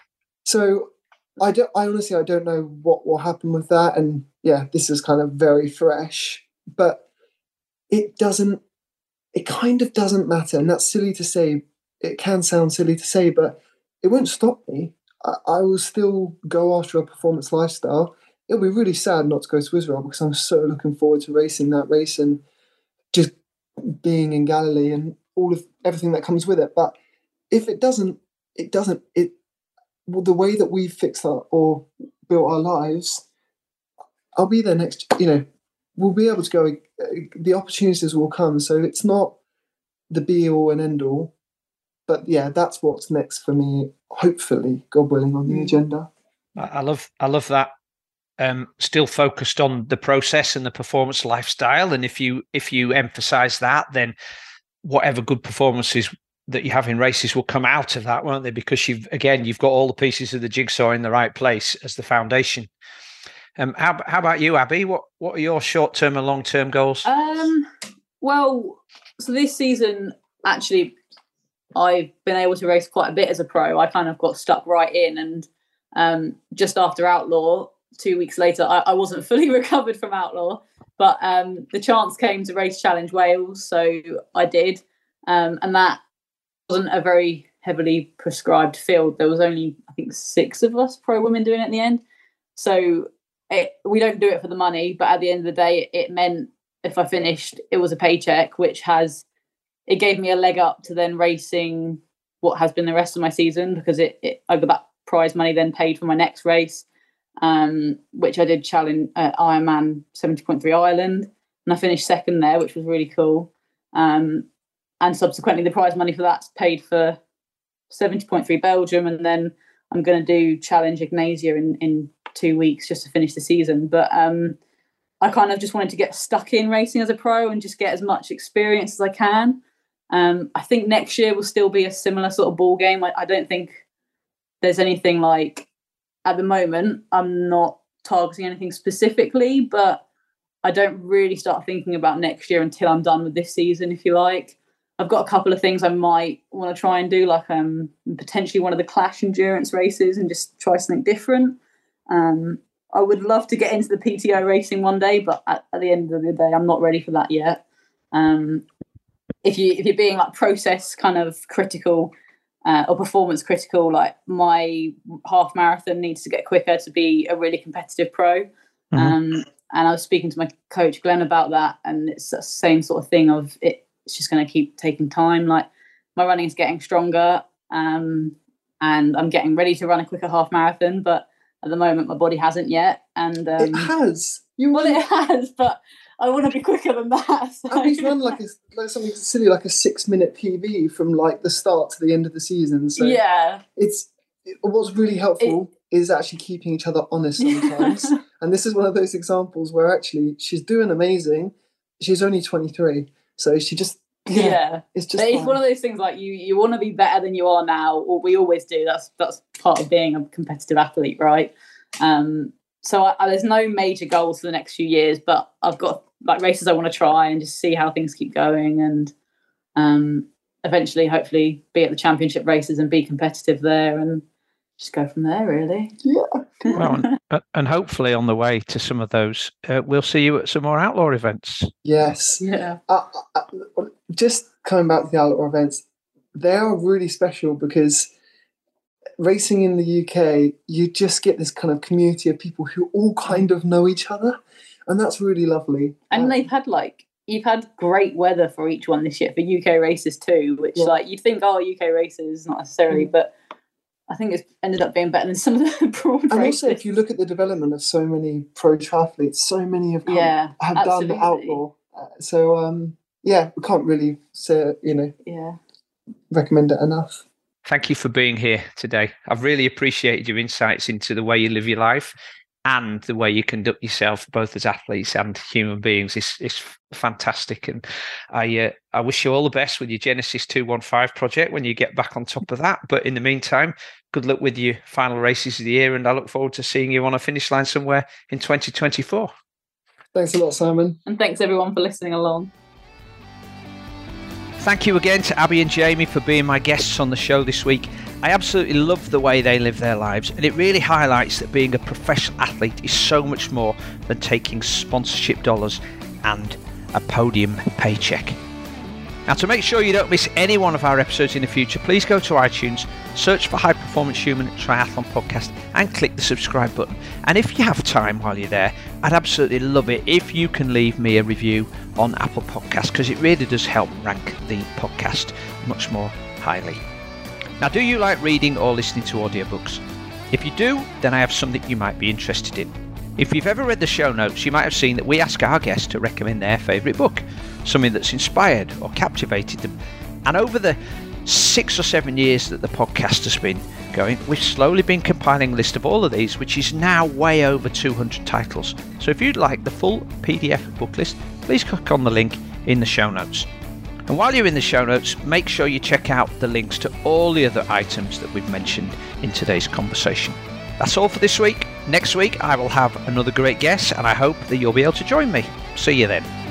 So I don't. I honestly I don't know what will happen with that, and yeah, this is kind of very fresh, but it doesn't. It kind of doesn't matter, and that's silly to say. It can sound silly to say, but it won't stop me. I, I will still go after a performance lifestyle. It'll be really sad not to go to Israel because I'm so looking forward to racing that race and just being in Galilee and all of everything that comes with it. But if it doesn't, it doesn't. It well, the way that we fixed that or built our lives, I'll be there next. You know, we'll be able to go. The opportunities will come. So it's not the be all and end all. But yeah, that's what's next for me. Hopefully, God willing, on the mm. agenda. I love, I love that. Um, still focused on the process and the performance lifestyle, and if you if you emphasize that, then whatever good performances that you have in races will come out of that, won't they? Because you've again you've got all the pieces of the jigsaw in the right place as the foundation. Um, how how about you, Abi? What what are your short term and long term goals? Um, well, so this season actually, I've been able to race quite a bit as a pro. I kind of got stuck right in, and um, just after Outlaw, two weeks later, I, I wasn't fully recovered from Outlaw, but um, the chance came to race Challenge Wales, so I did, um, and that wasn't a very heavily prescribed field. There was only I think six of us pro women doing it in the end. So it, we don't do it for the money, but at the end of the day, it meant if I finished, it was a paycheck, which has it gave me a leg up to then racing what has been the rest of my season because it, it I got that prize money then paid for my next race, um, which I did challenge uh, Ironman 70.3 Ireland, and I finished second there, which was really cool. Um, and subsequently the prize money for that's paid for 70.3 Belgium and then I'm going to do challenge Ignacia in in 2 weeks just to finish the season. But um, I kind of just wanted to get stuck in racing as a pro and just get as much experience as I can. Um, I think next year will still be a similar sort of ball game. I, I don't think there's anything like at the moment I'm not targeting anything specifically but I don't really start thinking about next year until I'm done with this season if you like I've got a couple of things I might want to try and do, like um, potentially one of the Clash endurance races and just try something different. Um, I would love to get into the PTO racing one day, but at, at the end of the day, I'm not ready for that yet. Um, if you if you're being like process kind of critical uh, or performance critical, like my half marathon needs to get quicker to be a really competitive pro. Mm-hmm. Um, and I was speaking to my coach Glenn about that, and it's the same sort of thing of it it's just going to keep taking time. Like my running is getting stronger, um, and I'm getting ready to run a quicker half marathon, but at the moment my body hasn't yet. And um, it has. You well, it has, but I want to be quicker than that. So. Abi's run like a, like something silly, like a six minute PB from like the start to the end of the season. So yeah, it's it, what's really helpful it, is actually keeping each other honest sometimes. and this is one of those examples where actually she's doing amazing. She's only twenty three, so she just yeah, yeah. it's just it's one of those things like you you want to be better than you are now, or we always do. That's that's part of being a competitive athlete, right? Um, so I, there's no major goals for the next few years, but I've got like races I want to try and just see how things keep going, and um, eventually, hopefully, be at the championship races and be competitive there, and just go from there. Really, yeah. well, and, and, hopefully, on the way to some of those, uh, we'll see you at some more outlaw events. Yes, yeah. Uh, uh, just coming back to the outlaw events, they are really special because racing in the UK, you just get this kind of community of people who all kind of know each other, and that's really lovely. And um, they've had like you've had great weather for each one this year for UK races too, which yeah. like you'd think, oh, UK races not necessarily, mm. but I think it's ended up being better than some of the broad and races. also, if you look at the development of so many pro triathletes, so many have come, yeah, have absolutely. done outlaw. Uh, so um, yeah, we can't really say you know yeah recommend it enough. Thank you for being here today. I've really appreciated your insights into the way you live your life and the way you conduct yourself, both as athletes and human beings, is is fantastic. And I uh, I wish you all the best with your Genesis Two One Five project when you get back on top of that. But in the meantime, good luck with your final races of the year, and I look forward to seeing you on a finish line somewhere in 2024. Thanks a lot, Simon, and thanks everyone for listening along. Thank you again to Abi and Jamie for being my guests on the show this week. I absolutely love the way they live their lives, and it really highlights that being a professional athlete is so much more than taking sponsorship dollars and a podium paycheck. Now, to make sure you don't miss any one of our episodes in the future, please go to iTunes, search for High Performance Human Triathlon Podcast, and click the subscribe button. And if you have time while you're there, I'd absolutely love it if you can leave me a review on Apple Podcasts because it really does help rank the podcast much more highly. Now, do you like reading or listening to audiobooks? If you do, then I have something you might be interested in. If you've ever read the show notes, you might have seen that we ask our guests to recommend their favourite book, something that's inspired or captivated them. And over the six or seven years that the podcast has been going, we've slowly been compiling a list of all of these, which is now way over 200 titles. So if you'd like the full PDF book list, please click on the link in the show notes. And while you're in the show notes, make sure you check out the links to all the other items that we've mentioned in today's conversation. That's all for this week. Next week, I will have another great guest, and I hope that you'll be able to join me. See you then.